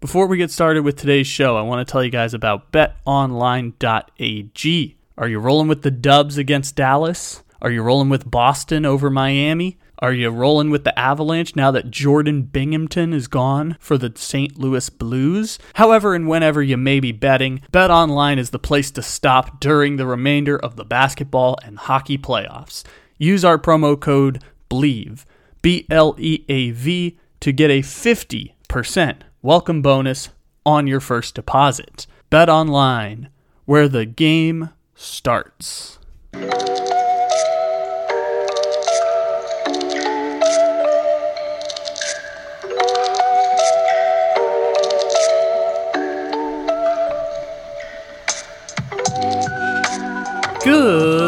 Before we get started with today's show, I want to tell you guys about betonline.ag. Are you rolling with the Dubs against Dallas? Are you rolling with Boston over Miami? Are you rolling with the Avalanche now that Jordan Binnington is gone for the St. Louis Blues? However, and whenever you may be betting, BetOnline is the place to stop during the remainder of the basketball and hockey playoffs. Use our promo code BLEAV, B L E A V, to get a 50% welcome bonus on your first deposit. Bet online, where the game starts. Good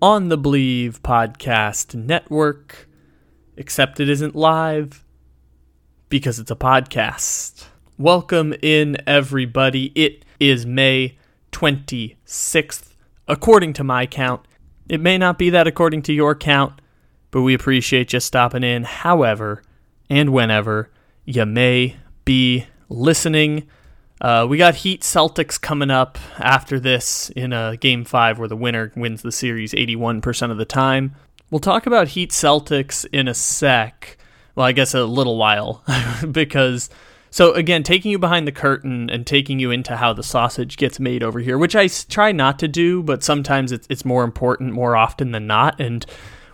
on the BLEAV Podcast Network. Except it isn't live because it's a podcast. Welcome in, everybody. It is May 26th, according to my count. It may not be that according to your count, but we appreciate you stopping in, however and whenever you may be listening. Uh, we got Heat Celtics coming up after this in a game five where the winner wins the series 81% of the time. We'll talk about Heat Celtics in a sec. Well, I guess a little while because. So again, taking you behind the curtain and taking you into how the sausage gets made over here, which I try not to do, but sometimes it's, it's more important more often than not. And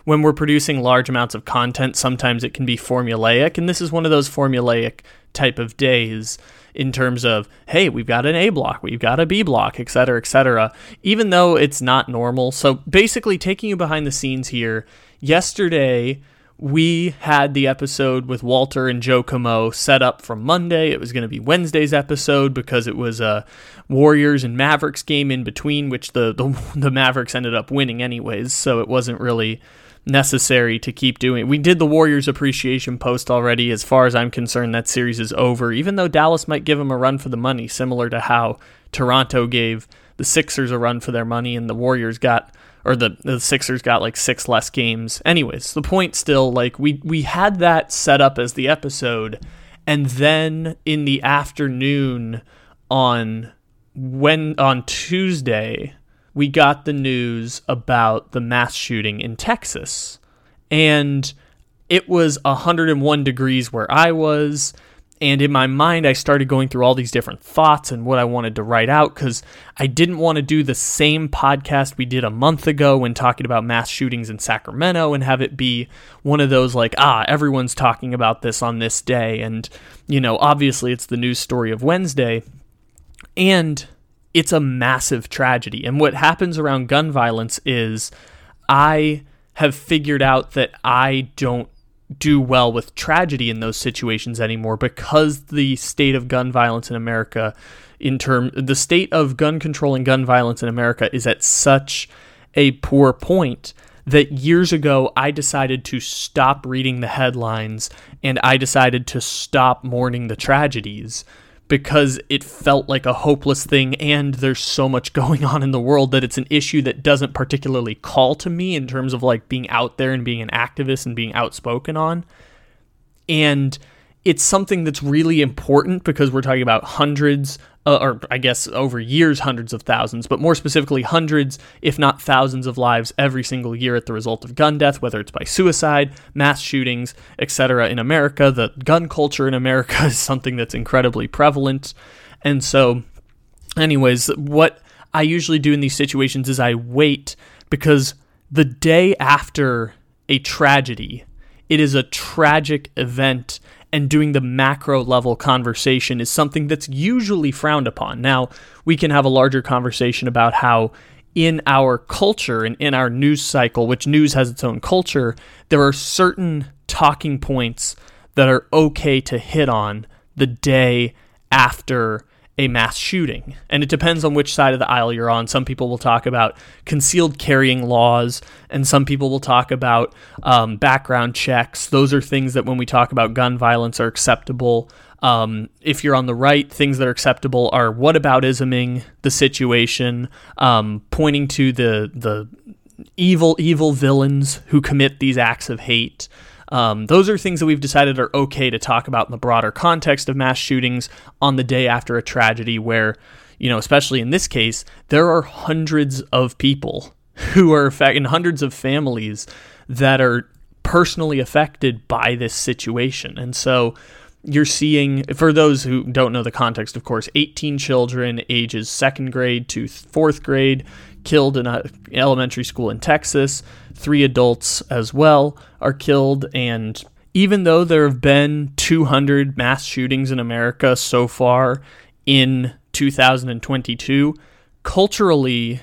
when we're producing large amounts of content, sometimes it can be formulaic, and this is one of those formulaic type of days in terms of hey we've got an a block we've got a b block et cetera et cetera even though it's not normal so basically taking you behind the scenes here yesterday we had the episode with Walter and Joe Como set up for Monday. It was going to be Wednesday's episode because it was a Warriors and Mavericks game in between, which the, the, the Mavericks ended up winning anyways. So it wasn't really necessary to keep doing. We did the Warriors appreciation post already. As far as I'm concerned, that series is over. Even though Dallas might give them a run for the money, similar to how Toronto gave the Sixers a run for their money and the Warriors got or the, the Sixers got like six less games. Anyways, the point still like we we had that set up as the episode and then in the afternoon on when on Tuesday we got the news about the mass shooting in Texas. And it was 101 degrees where I was. And in my mind, I started going through all these different thoughts and what I wanted to write out because I didn't want to do the same podcast we did a month ago when talking about mass shootings in Sacramento and have it be one of those like, ah, everyone's talking about this on this day. And, you know, obviously it's the news story of Wednesday. And it's a massive tragedy. And what happens around gun violence is I have figured out that I don't do well with tragedy in those situations anymore because the state of gun violence in America in term the state of gun control and gun violence in America is at such a poor point that years ago I decided to stop reading the headlines and I decided to stop mourning the tragedies because it felt like a hopeless thing and there's so much going on in the world that it's an issue that doesn't particularly call to me in terms of like being out there and being an activist and being outspoken on. And it's something that's really important because we're talking about hundreds uh, or I guess over years hundreds of thousands but more specifically hundreds if not thousands of lives every single year at the result of gun death whether it's by suicide mass shootings etc in America. The gun culture in America is something that's incredibly prevalent. And so anyways what I usually do in these situations is I wait because the day after a tragedy it is a tragic event and doing the macro level conversation is something that's usually frowned upon. Now, we can have a larger conversation about how in our culture and in our news cycle, which news has its own culture, there are certain talking points that are okay to hit on the day after a mass shooting. And it depends on which side of the aisle you're on. Some people will talk about concealed carrying laws, and some people will talk about um, background checks. Those are things that, when we talk about gun violence, are acceptable. Um, if you're on the right, things that are acceptable are what about isming the situation, um, pointing to the the evil evil villains who commit these acts of hate. Um, those are things that we've decided are okay to talk about in the broader context of mass shootings on the day after a tragedy, where, you know, especially in this case, there are hundreds of people who are affected, hundreds of families that are personally affected by this situation. And so you're seeing, for those who don't know the context, of course, 18 children ages second grade to fourth grade killed in an elementary school in Texas. Three adults as well are killed. And even though there have been 200 mass shootings in America so far in 2022, culturally,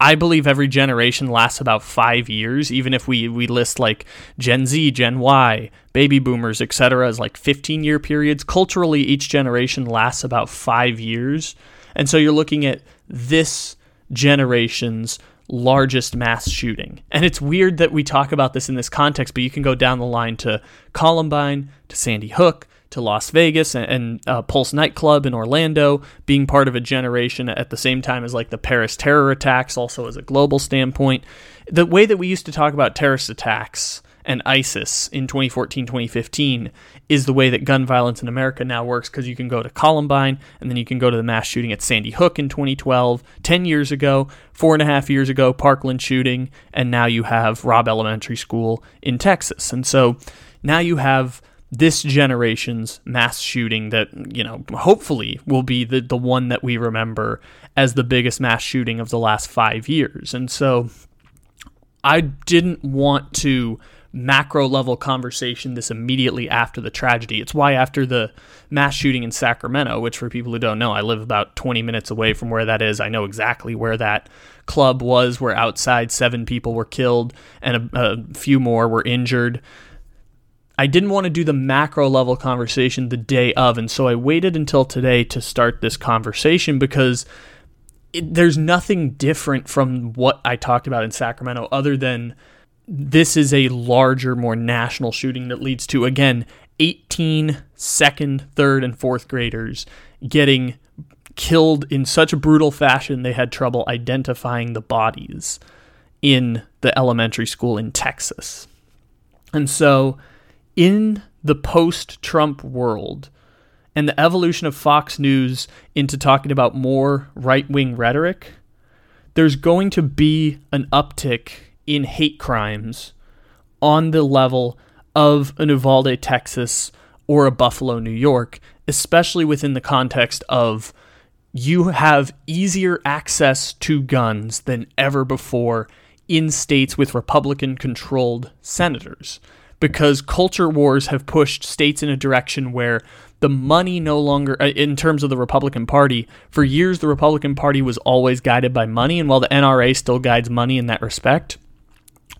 I believe every generation lasts about five years, even if we, we list like Gen Z, Gen Y, baby boomers, etc., as like 15 year periods. Culturally, each generation lasts about five years. And so you're looking at this generation's largest mass shooting. And it's weird that we talk about this in this context, but you can go down the line to Columbine, to Sandy Hook, to Las Vegas, and, and uh, Pulse nightclub in Orlando being part of a generation at the same time as like the Paris terror attacks, also as a global standpoint. The way that we used to talk about terrorist attacks and ISIS in 2014, 2015 is the way that gun violence in America now works because you can go to Columbine and then you can go to the mass shooting at Sandy Hook in 2012, 10 years ago, four and a half years ago, Parkland shooting, and now you have Robb Elementary School in Texas. And so now you have this generation's mass shooting that, you know, hopefully will be the, the one that we remember as the biggest mass shooting of the last five years. And so I didn't want to macro level conversation this immediately after the tragedy. It's why after the mass shooting in Sacramento, which for people who don't know, I live about 20 minutes away from where that is. I know exactly where that club was, where outside seven people were killed and a, a few more were injured. I didn't want to do the macro level conversation the day of, and so I waited until today to start this conversation because it, there's nothing different from what I talked about in Sacramento other than this is a larger, more national shooting that leads to, again, 18 second, third, and fourth graders getting killed in such a brutal fashion they had trouble identifying the bodies in the elementary school in Texas. And so, in the post Trump world and the evolution of Fox News into talking about more right wing rhetoric, there's going to be an uptick in hate crimes on the level of an Uvalde, Texas, or a Buffalo, New York, especially within the context of you have easier access to guns than ever before in states with Republican controlled senators. Because culture wars have pushed states in a direction where the money no longer, uh, in terms of the Republican Party, for years the Republican Party was always guided by money. And while the NRA still guides money in that respect,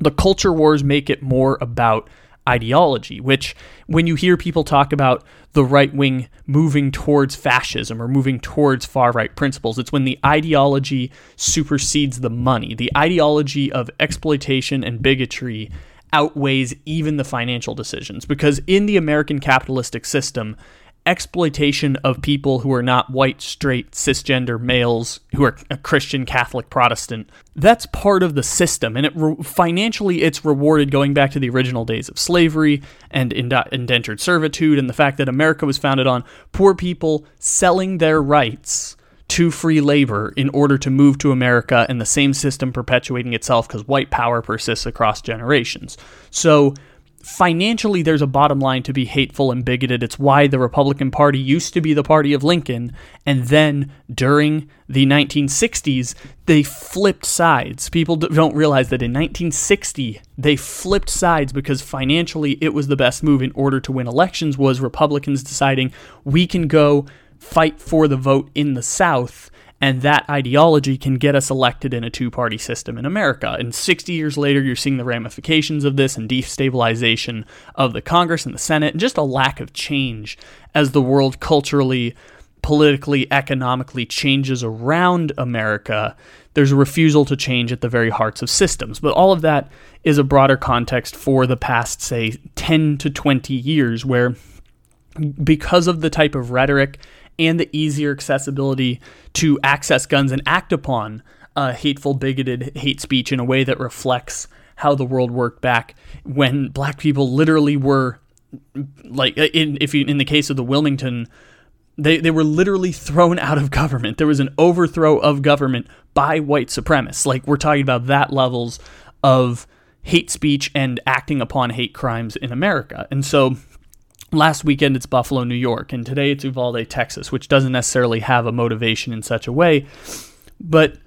the culture wars make it more about ideology, which when you hear people talk about the right wing moving towards fascism or moving towards far right principles, it's when the ideology supersedes the money. The ideology of exploitation and bigotry outweighs even the financial decisions because in the American capitalistic system, exploitation of people who are not white, straight, cisgender males who are a Christian, Catholic, Protestant. That's part of the system, and it re- financially it's rewarded going back to the original days of slavery and indentured servitude, and the fact that America was founded on poor people selling their rights to free labor in order to move to America, and the same system perpetuating itself because white power persists across generations. So financially there's a bottom line to be hateful and bigoted. It's why the Republican Party used to be the party of Lincoln, and then during the 1960s, they flipped sides. People don't realize that in 1960, they flipped sides because financially it was the best move in order to win elections was Republicans deciding we can go fight for the vote in the South And that ideology can get us elected in a two party system in America. And 60 years later, you're seeing the ramifications of this and destabilization of the Congress and the Senate, and just a lack of change as the world culturally, politically, economically changes around America. There's a refusal to change at the very hearts of systems. But all of that is a broader context for the past, say, 10 to 20 years, where because of the type of rhetoric and the easier accessibility to access guns and act upon uh, hateful, bigoted hate speech in a way that reflects how the world worked back when black people literally were like in if you in the case of the Wilmington they, they were literally thrown out of government. There was an overthrow of government by white supremacists. Like we're talking about that levels of hate speech and acting upon hate crimes in America. And so last weekend it's Buffalo, New York, and today it's Uvalde, Texas, which doesn't necessarily have a motivation in such a way. But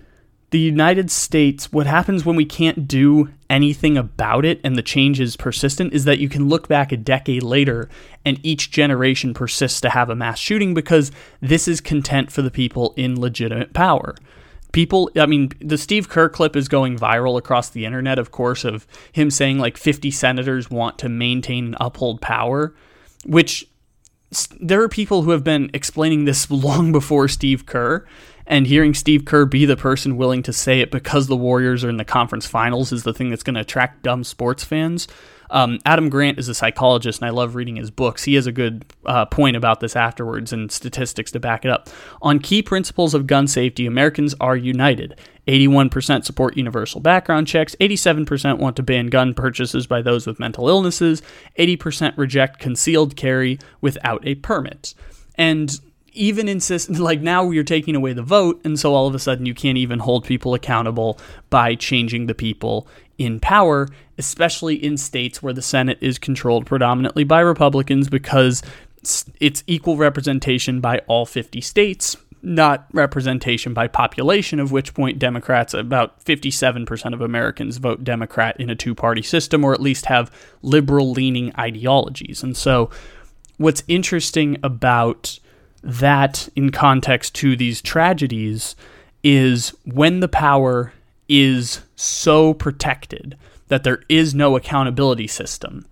the United States, what happens when we can't do anything about it and the change is persistent is that you can look back a decade later and each generation persists to have a mass shooting because this is content for the people in legitimate power. People, I mean, the Steve Kerr clip is going viral across the internet, of course, of him saying like 50 senators want to maintain and uphold power which there are people who have been explaining this long before Steve Kerr, and hearing Steve Kerr be the person willing to say it because the Warriors are in the conference finals is the thing that's going to attract dumb sports fans. Um, Adam Grant is a psychologist, and I love reading his books. He has a good uh, point about this afterwards and statistics to back it up. On key principles of gun safety, Americans are united. 81% support universal background checks, 87% want to ban gun purchases by those with mental illnesses, 80% reject concealed carry without a permit. And even insist like now you're taking away the vote and so all of a sudden you can't even hold people accountable by changing the people in power especially in states where the senate is controlled predominantly by republicans because it's equal representation by all 50 states not representation by population, of which point Democrats, about 57% of Americans vote Democrat in a two party system, or at least have liberal leaning ideologies. And so, what's interesting about that in context to these tragedies is when the power is so protected that there is no accountability system.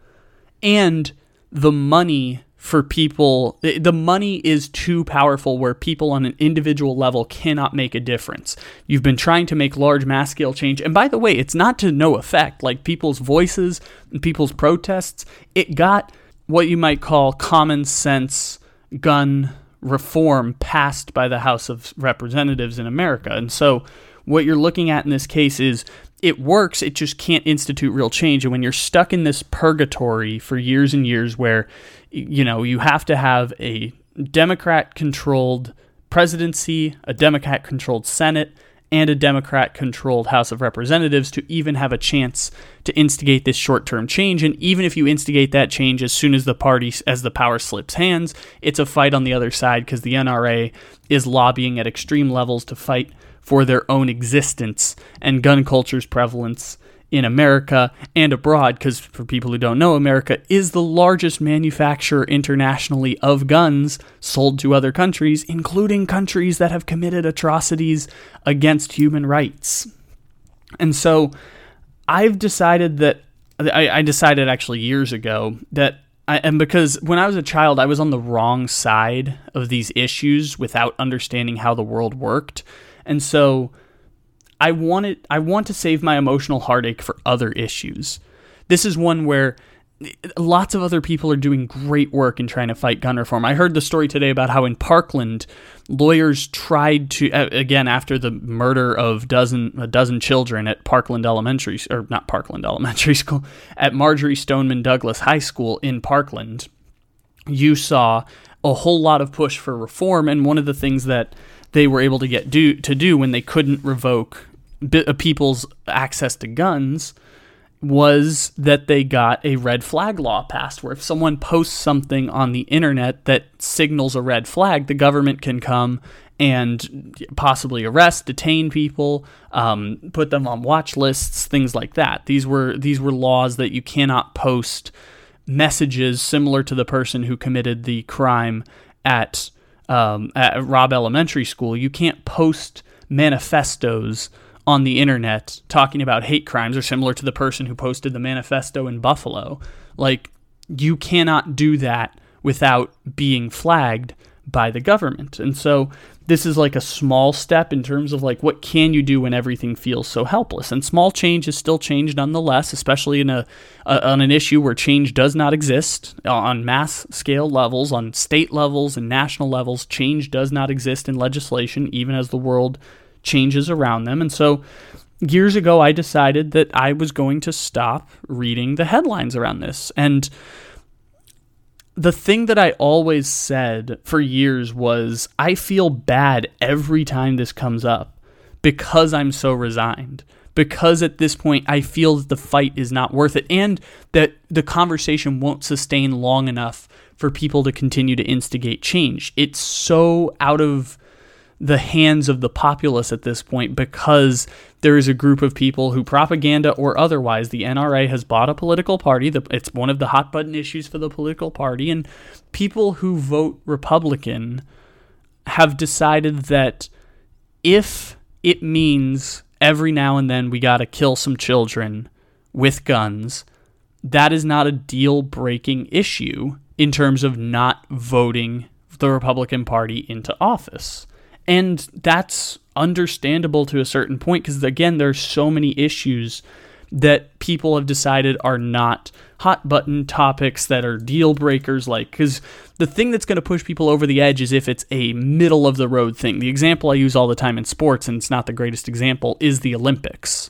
And the money for people the money is too powerful where people on an individual level cannot make a difference. You've been trying to make large mass scale change. And by the way it's not to no effect. Like people's voices and people's protests it got what you might call common sense gun reform passed by the House of Representatives in America. And so what you're looking at in this case is it works, it just can't institute real change. And when you're stuck in this purgatory for years and years where, you know, you have to have a Democrat controlled presidency, a Democrat controlled Senate, and a Democrat controlled House of Representatives to even have a chance to instigate this short term change. And even if you instigate that change as soon as the party, as the power slips hands, it's a fight on the other side because the NRA is lobbying at extreme levels to fight for their own existence and gun culture's prevalence in America and abroad, because for people who don't know, America is the largest manufacturer internationally of guns sold to other countries, including countries that have committed atrocities against human rights. And so I've decided that, I, I decided actually years ago that I, and because when I was a child, I was on the wrong side of these issues without understanding how the world worked. And so I want it, I want to save my emotional heartache for other issues. This is one where lots of other people are doing great work in trying to fight gun reform. I heard the story today about how in Parkland, lawyers tried to again after the murder of dozen a dozen children at Parkland Elementary or not Parkland Elementary School at Marjory Stoneman Douglas High School in Parkland. You saw a whole lot of push for reform, and one of the things that they were able to get do to do when they couldn't revoke uh, people's access to guns was that they got a red flag law passed where if someone posts something on the internet that signals a red flag, the government can come and possibly arrest, detain people, um, put them on watch lists, things like that. These were these were laws that you cannot post messages similar to the person who committed the crime at um, at Robb Elementary School, you can't post manifestos on the internet talking about hate crimes or similar to the person who posted the manifesto in Buffalo. Like, you cannot do that without being flagged by the government. And so this is like a small step in terms of like what can you do when everything feels so helpless? And small change is still change nonetheless especially in a, a, on an issue where change does not exist. On mass scale levels on state levels and national levels change does not exist in legislation even as the world changes around them. And so years ago I decided that I was going to stop reading the headlines around this. And the thing that I always said for years was I feel bad every time this comes up because I'm so resigned. Because at this point, I feel that the fight is not worth it and that the conversation won't sustain long enough for people to continue to instigate change. It's so out of the hands of the populace at this point because there is a group of people who, propaganda or otherwise, the NRA has bought a political party. It's one of the hot button issues for the political party. And people who vote Republican have decided that if it means every now and then we got to kill some children with guns, that is not a deal breaking issue in terms of not voting the Republican Party into office. And that's understandable to a certain point because, again, there's so many issues that people have decided are not hot button topics that are deal breakers like because the thing that's going to push people over the edge is if it's a middle of the road thing. The example i use all the time in sports and it's not the greatest example is the olympics.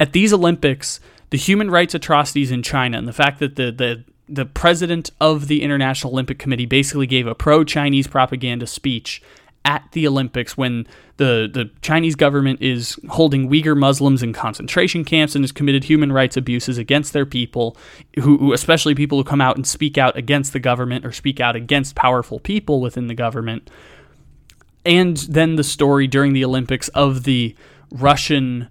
At these olympics the human rights atrocities in china and the fact that the the the president of the international olympic committee basically gave a pro chinese propaganda speech at the Olympics when the, the Chinese government is holding Uyghur Muslims in concentration camps and has committed human rights abuses against their people, who, who, especially people who come out and speak out against the government or speak out against powerful people within the government. And then the story during the Olympics of the Russian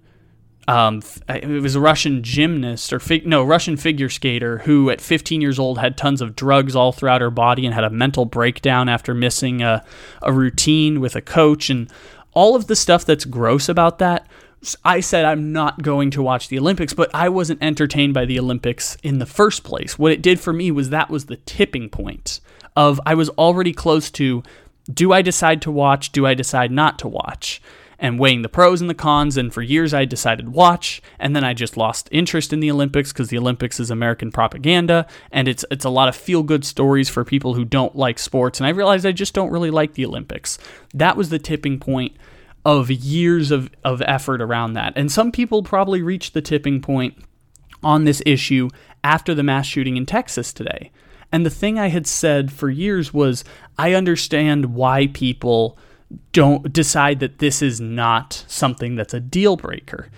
um, it was a Russian gymnast or fig- no Russian figure skater who at 15 years old had tons of drugs all throughout her body and had a mental breakdown after missing a, a routine with a coach and all of the stuff that's gross about that. I said I'm not going to watch the Olympics, but I wasn't entertained by the Olympics in the first place. What it did for me was that was the tipping point of I was already close to do I decide to watch, do I decide not to watch? And weighing the pros and the cons. And for years, I decided watch, and then I just lost interest in the Olympics because the Olympics is American propaganda, and it's it's a lot of feel good stories for people who don't like sports. And I realized I just don't really like the Olympics. That was the tipping point of years of, of effort around that. And some people probably reached the tipping point on this issue after the mass shooting in Texas today. And the thing I had said for years was I understand why people don't decide that this is not something that's a deal breaker.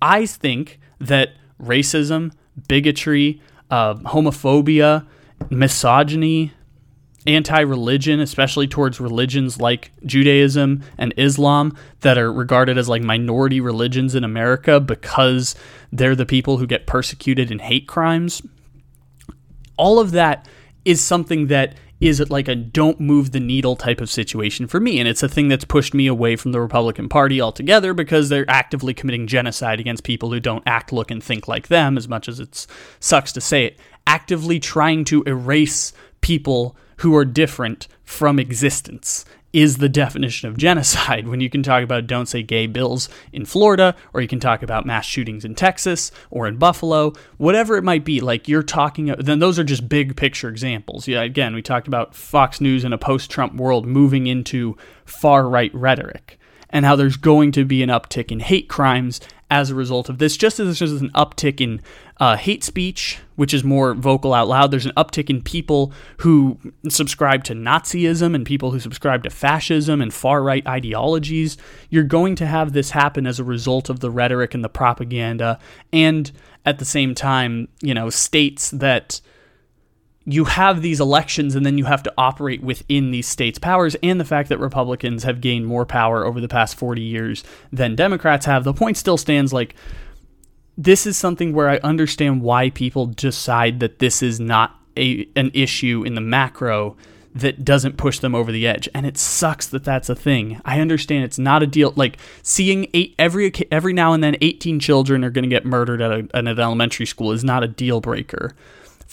I think that racism, bigotry, uh, homophobia, misogyny, anti religion, especially towards religions like Judaism and Islam that are regarded as like minority religions in America because they're the people who get persecuted in hate crimes. All of that is something that is it like a don't move the needle type of situation for me. And it's a thing that's pushed me away from the Republican Party altogether because they're actively committing genocide against people who don't act, look, and think like them, as much as it sucks to say it. Actively trying to erase people who are different from existence is the definition of genocide. When you can talk about don't say gay bills in Florida or you can talk about mass shootings in Texas or in Buffalo whatever it might be like you're talking uh, then those are just big picture examples. Yeah again we talked about Fox News in a post Trump world moving into far right rhetoric and how there's going to be an uptick in hate crimes as a result of this, just as there's an uptick in uh, hate speech, which is more vocal out loud. There's an uptick in people who subscribe to Nazism and people who subscribe to fascism and far right ideologies. You're going to have this happen as a result of the rhetoric and the propaganda, and at the same time, you know, states that you have these elections and then you have to operate within these states' powers, and the fact that Republicans have gained more power over the past 40 years than Democrats have, the point still stands like this is something where I understand why people decide that this is not a, an issue in the macro that doesn't push them over the edge. And it sucks that that's a thing. I understand it's not a deal. Like seeing eight every every now and then 18 children are going to get murdered at, a, at an elementary school is not a deal breaker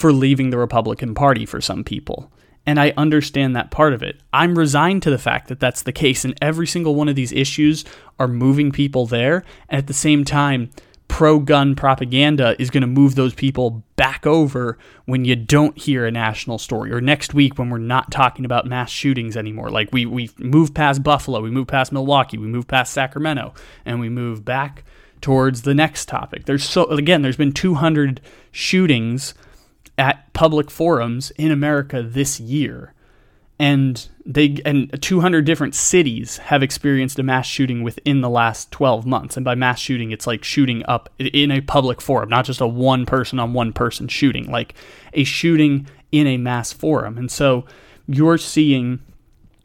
for leaving the Republican Party for some people. And I understand that part of it. I'm resigned to the fact that that's the case, and every single one of these issues are moving people there. And at the same time, pro gun propaganda is going to move those people back over when you don't hear a national story or next week when we're not talking about mass shootings anymore like we we move past buffalo we move past milwaukee we move past sacramento and we move back towards the next topic there's so again there's been 200 shootings at public forums in america this year. And they and 200 different cities have experienced a mass shooting within the last 12 months. And by mass shooting it's like shooting up in a public forum not just a one person on one person shooting like a shooting in a mass forum. And so you're seeing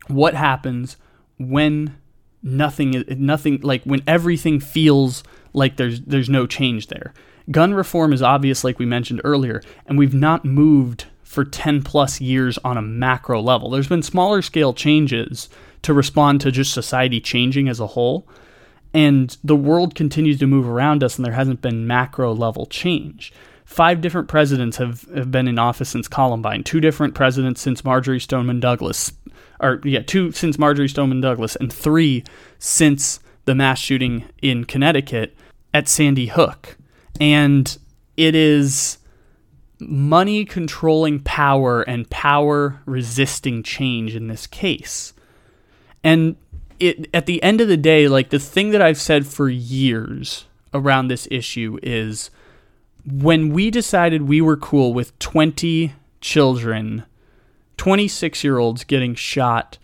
what happens when nothing nothing like when everything feels like there's there's no change there gun reform is obvious like we mentioned earlier and we've not moved for 10 plus years on a macro level. There's been smaller scale changes to respond to just society changing as a whole. And the world continues to move around us, and there hasn't been macro level change. Five different presidents have, have been in office since Columbine, two different presidents since Marjory Stoneman Douglas, or yeah, two since Marjory Stoneman Douglas, and three since the mass shooting in Connecticut at Sandy Hook. And it is money controlling power and power resisting change in this case. And it at the end of the day, like the thing that I've said for years around this issue is when we decided we were cool with 20 children, 26 year olds getting shot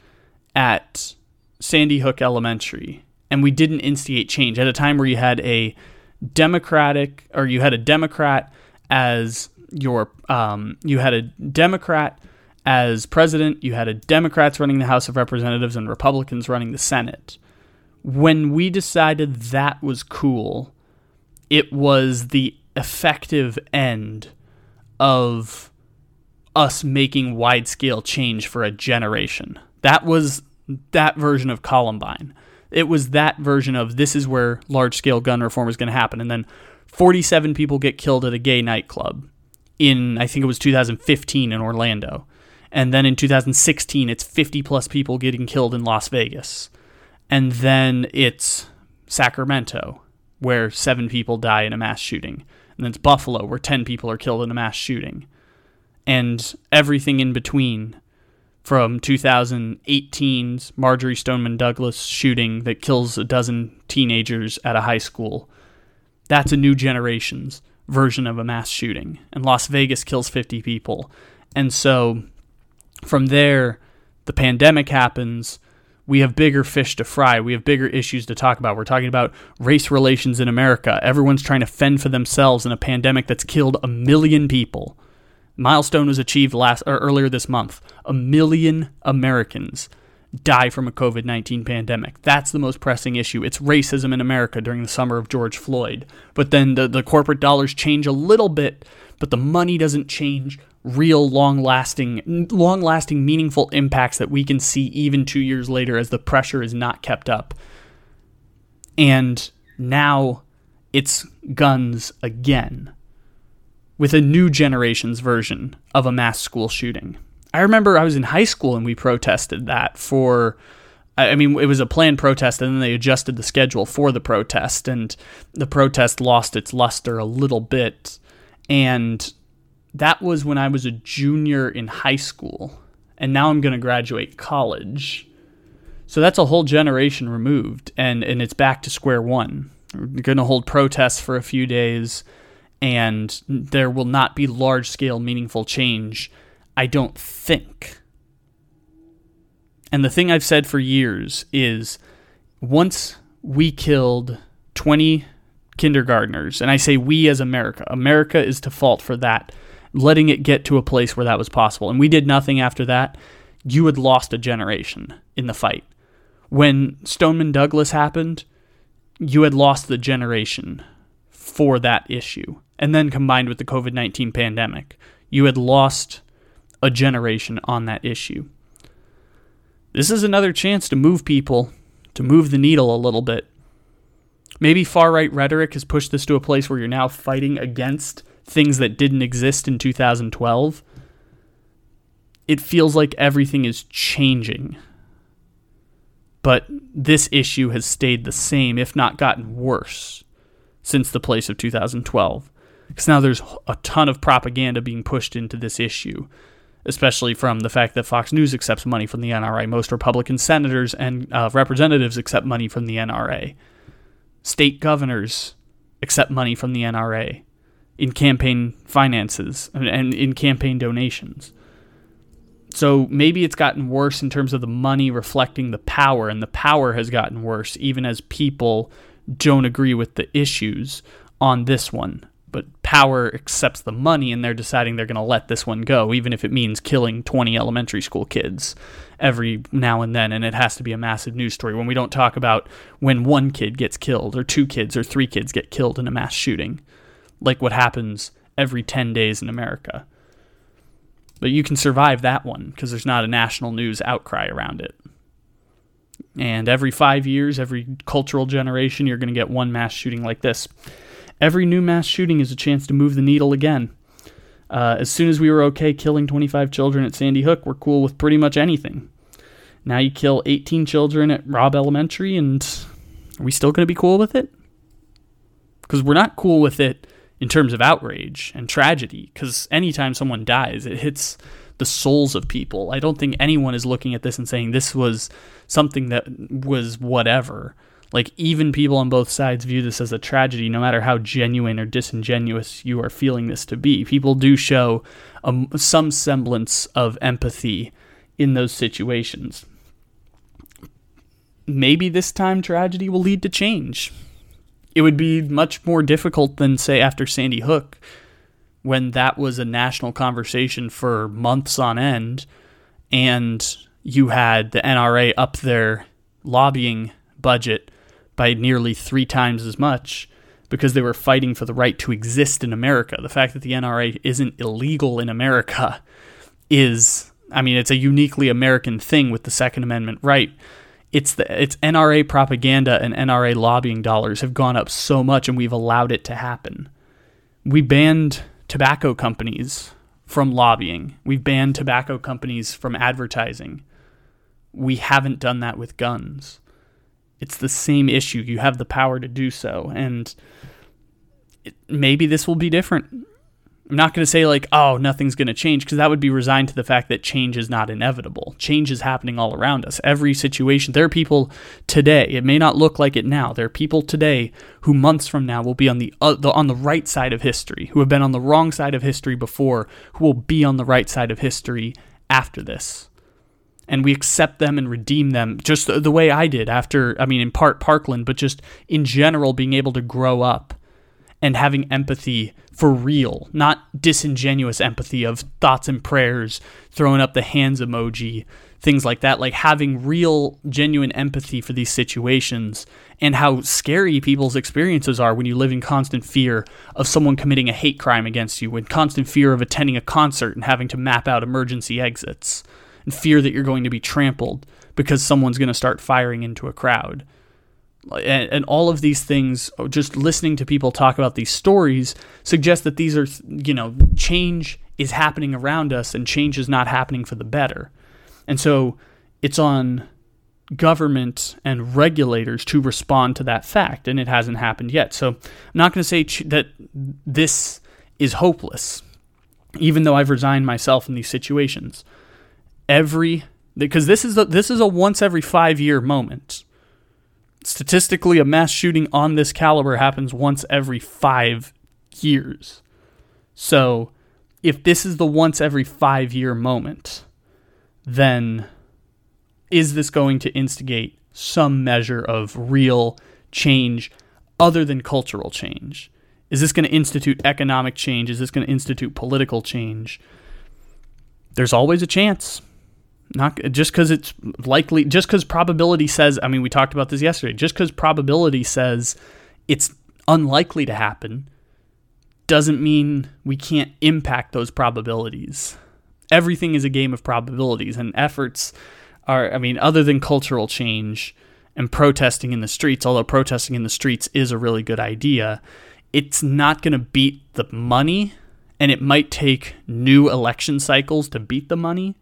at Sandy Hook Elementary, and we didn't instigate change at a time where you had a Democratic or you had a Democrat as your um, you had a Democrat as president, you had a Democrats running the House of Representatives and Republicans running the Senate. When we decided that was cool, it was the effective end of us making wide scale change for a generation. That was that version of Columbine. It was that version of this is where large scale gun reform is going to happen. And then 47 people get killed at a gay nightclub in I think it was 2015 in Orlando. And then in 2016 it's 50 plus people getting killed in Las Vegas. And then it's Sacramento where 7 people die in a mass shooting. And then it's Buffalo where 10 people are killed in a mass shooting. And everything in between from 2018's Marjory Stoneman Douglas shooting that kills a dozen teenagers at a high school. That's a new generation's version of a mass shooting, and Las Vegas kills 50 people. And so from there, the pandemic happens. We have bigger fish to fry. We have bigger issues to talk about. We're talking about race relations in America. Everyone's trying to fend for themselves in a pandemic that's killed a million people. Milestone was achieved last or earlier this month. A million Americans die from a COVID 19 pandemic. That's the most pressing issue. It's racism in America during the summer of George Floyd. But then the, the corporate dollars change a little bit, but the money doesn't change real long lasting long lasting meaningful impacts that we can see even 2 years later as the pressure is not kept up. And now it's guns again with a new generation's version of a mass school shooting. I remember I was in high school and we protested that for. I mean, it was a planned protest, and then they adjusted the schedule for the protest, and the protest lost its luster a little bit. And that was when I was a junior in high school, and now I'm going to graduate college. So that's a whole generation removed, and, and it's back to square one. We're going to hold protests for a few days, and there will not be large scale, meaningful change I don't think. And the thing I've said for years is once we killed 20 kindergartners, and I say we as America, America is to fault for that, letting it get to a place where that was possible. And we did nothing after that, you had lost a generation in the fight. When Stoneman Douglas happened, you had lost the generation for that issue. And then combined with the COVID 19 pandemic, you had lost a generation on that issue. This is another chance to move people, to move the needle a little bit. Maybe far right rhetoric has pushed this to a place where you're now fighting against things that didn't exist in 2012. It feels like everything is changing. But this issue has stayed the same, if not gotten worse, since the place of 2012. Because now there's a ton of propaganda being pushed into this issue, especially from the fact that Fox News accepts money from the NRA. Most Republican senators and uh, representatives accept money from the NRA. State governors accept money from the NRA in campaign finances and in campaign donations. So maybe it's gotten worse in terms of the money reflecting the power, and the power has gotten worse even as people don't agree with the issues on this one. But power accepts the money and they're deciding they're going to let this one go, even if it means killing 20 elementary school kids every now and then. And it has to be a massive news story when we don't talk about when one kid gets killed, or two kids, or three kids get killed in a mass shooting, like what happens every 10 days in America. But you can survive that one because there's not a national news outcry around it. And every five years, every cultural generation, you're going to get one mass shooting like this. Every new mass shooting is a chance to move the needle again. Uh, as soon as we were okay killing 25 children at Sandy Hook, we're cool with pretty much anything. Now you kill 18 children at Robb Elementary, and are we still going to be cool with it? Because we're not cool with it in terms of outrage and tragedy because anytime someone dies it hits the souls of people. I don't think anyone is looking at this and saying this was something that was whatever. Like even people on both sides view this as a tragedy no matter how genuine or disingenuous you are feeling this to be. People do show um, some semblance of empathy in those situations. Maybe this time tragedy will lead to change. It would be much more difficult than say after Sandy Hook when that was a national conversation for months on end and you had the NRA up their lobbying budget by nearly 3 times as much because they were fighting for the right to exist in America. The fact that the NRA isn't illegal in America is I mean it's a uniquely American thing with the second amendment right it's the it's NRA propaganda and NRA lobbying dollars have gone up so much and we've allowed it to happen. We banned tobacco companies from lobbying. We've banned tobacco companies from advertising. We haven't done that with guns. It's the same issue. You have the power to do so and it, maybe this will be different. I'm not going to say like, oh, nothing's going to change because that would be resigned to the fact that change is not inevitable. Change is happening all around us. Every situation, there are people today. It may not look like it now. There are people today who months from now will be on the, uh, the on the right side of history, who have been on the wrong side of history before, who will be on the right side of history after this. And we accept them and redeem them just the, the way I did after, I mean, in part Parkland, but just in general, being able to grow up and having empathy for real, not disingenuous empathy of thoughts and prayers, throwing up the hands emoji, things like that. Like having real, genuine empathy for these situations and how scary people's experiences are when you live in constant fear of someone committing a hate crime against you, in constant fear of attending a concert and having to map out emergency exits, and fear that you're going to be trampled because someone's going to start firing into a crowd and, and all of these things just listening to people talk about these stories suggests that these are you know change is happening around us and change is not happening for the better. And so it's on government and regulators to respond to that fact and it hasn't happened yet. So i'm not going to say ch- that this is hopeless even though i've resigned myself in these situations. Every because this is a, this is a once every 5 year moment statistically, a mass shooting on this caliber happens once every five years. So, if this is the once every five year moment, then is this going to instigate some measure of real change other than cultural change? Is this going to institute economic change? Is this going to institute political change? There's always a chance. Not just because it's likely, just because probability says. I mean, we talked about this yesterday. Just because probability says it's unlikely to happen, doesn't mean we can't impact those probabilities. Everything is a game of probabilities, and efforts are, I mean, other than cultural change and protesting in the streets, although protesting in the streets is a really good idea, it's not going to beat the money. And it might take new election cycles to beat the money.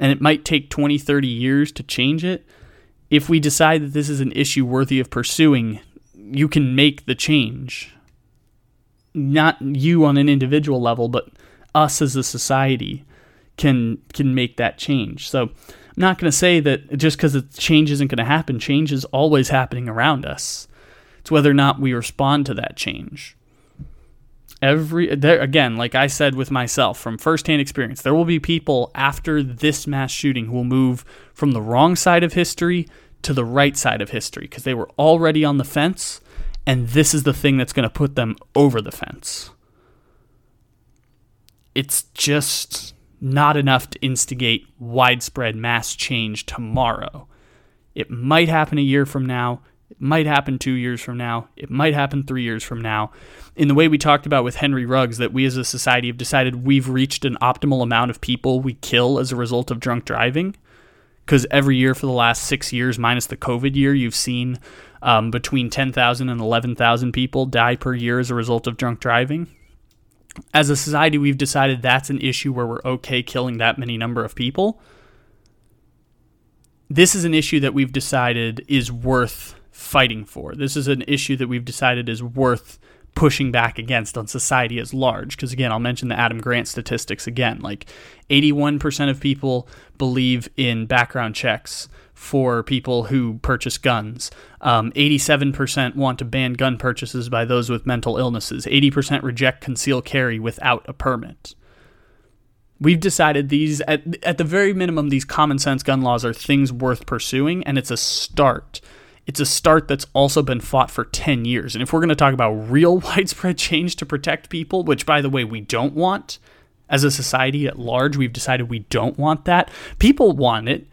And it might take 20, 30 years to change it. If we decide that this is an issue worthy of pursuing, you can make the change. Not you on an individual level, but us as a society can can make that change. So I'm not going to say that just because change isn't going to happen, change is always happening around us. It's whether or not we respond to that change. Every there again, like I said with myself from firsthand experience, there will be people after this mass shooting who will move from the wrong side of history to the right side of history because they were already on the fence, and this is the thing that's going to put them over the fence. It's just not enough to instigate widespread mass change tomorrow. It might happen a year from now. It might happen two years from now. It might happen three years from now. In the way we talked about with Henry Ruggs, that we as a society have decided we've reached an optimal amount of people we kill as a result of drunk driving. Because every year for the last six years, minus the COVID year, you've seen um, between 10,000 and 11,000 people die per year as a result of drunk driving as a society, we've decided that's an issue where we're okay killing that many number of people. This is an issue that we've decided is worth fighting for. This is an issue that we've decided is worth pushing back against on society as large. Because again, I'll mention the Adam Grant statistics again. Like 81% of people believe in background checks for people who purchase guns. Um, 87% want to ban gun purchases by those with mental illnesses. 80% reject conceal carry without a permit. We've decided these, at, at the very minimum, these common sense gun laws are things worth pursuing, and it's a start. It's a start that's also been fought for 10 years. And if we're going to talk about real widespread change to protect people, which, by the way, we don't want as a society at large, we've decided we don't want that. People want it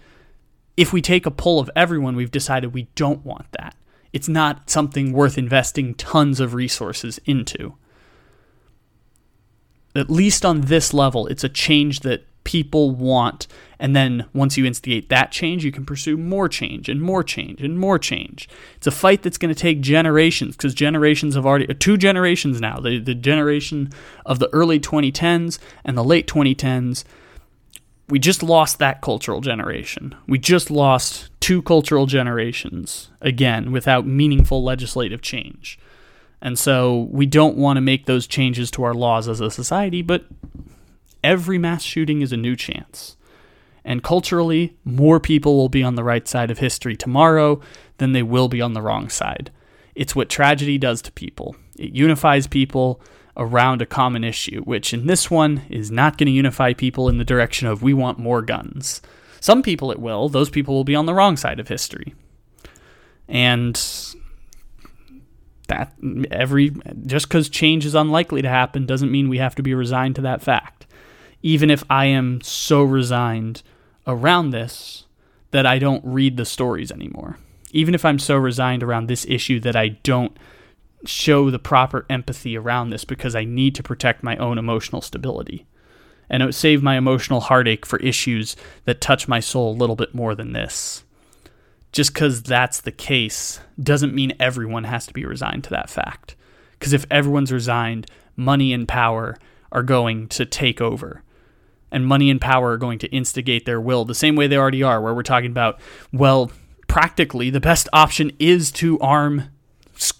if we take a poll of everyone, we've decided we don't want that. It's not something worth investing tons of resources into. At least on this level, it's a change that people want. And then once you instigate that change, you can pursue more change and more change and more change. It's a fight that's going to take generations because generations have already, two generations now, the, the generation of the early 2010s and the late 2010s we just lost that cultural generation. We just lost two cultural generations again without meaningful legislative change. And so we don't want to make those changes to our laws as a society, but every mass shooting is a new chance. And culturally, more people will be on the right side of history tomorrow than they will be on the wrong side. It's what tragedy does to people. It unifies people around a common issue, which in this one is not going to unify people in the direction of we want more guns. Some people it will, those people will be on the wrong side of history. And that every just because change is unlikely to happen doesn't mean we have to be resigned to that fact. Even if I am so resigned around this that I don't read the stories anymore. Even if I'm so resigned around this issue that I don't show the proper empathy around this because I need to protect my own emotional stability. And it would save my emotional heartache for issues that touch my soul a little bit more than this. Just because that's the case doesn't mean everyone has to be resigned to that fact. Because if everyone's resigned, money and power are going to take over. And money and power are going to instigate their will the same way they already are, where we're talking about, well, practically the best option is to arm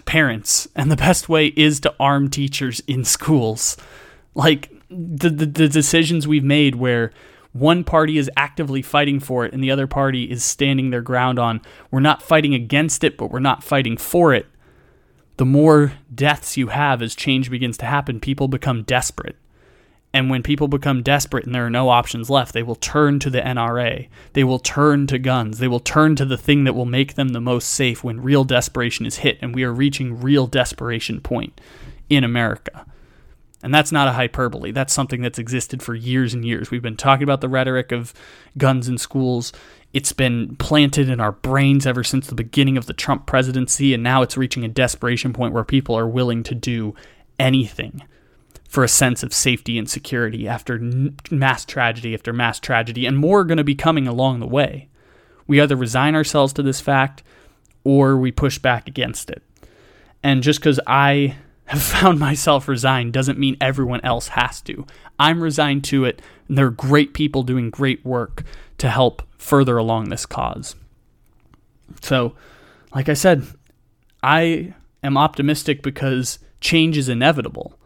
parents, and the best way is to arm teachers in schools. Like the, the, the decisions we've made where one party is actively fighting for it and the other party is standing their ground on we're not fighting against it, but we're not fighting for it. The more deaths you have as change begins to happen, people become desperate. And when people become desperate and there are no options left, they will turn to the NRA. They will turn to guns. They will turn to the thing that will make them the most safe when real desperation is hit. And we are reaching real desperation point in America. And that's not a hyperbole. That's something that's existed for years and years. We've been talking about the rhetoric of guns in schools. It's been planted in our brains ever since the beginning of the Trump presidency. And now it's reaching a desperation point where people are willing to do anything for a sense of safety and security after mass tragedy after mass tragedy, and more are going to be coming along the way. We either resign ourselves to this fact or we push back against it. And just because I have found myself resigned doesn't mean everyone else has to. I'm resigned to it, and there are great people doing great work to help further along this cause. So, like I said, I am optimistic because change is inevitable.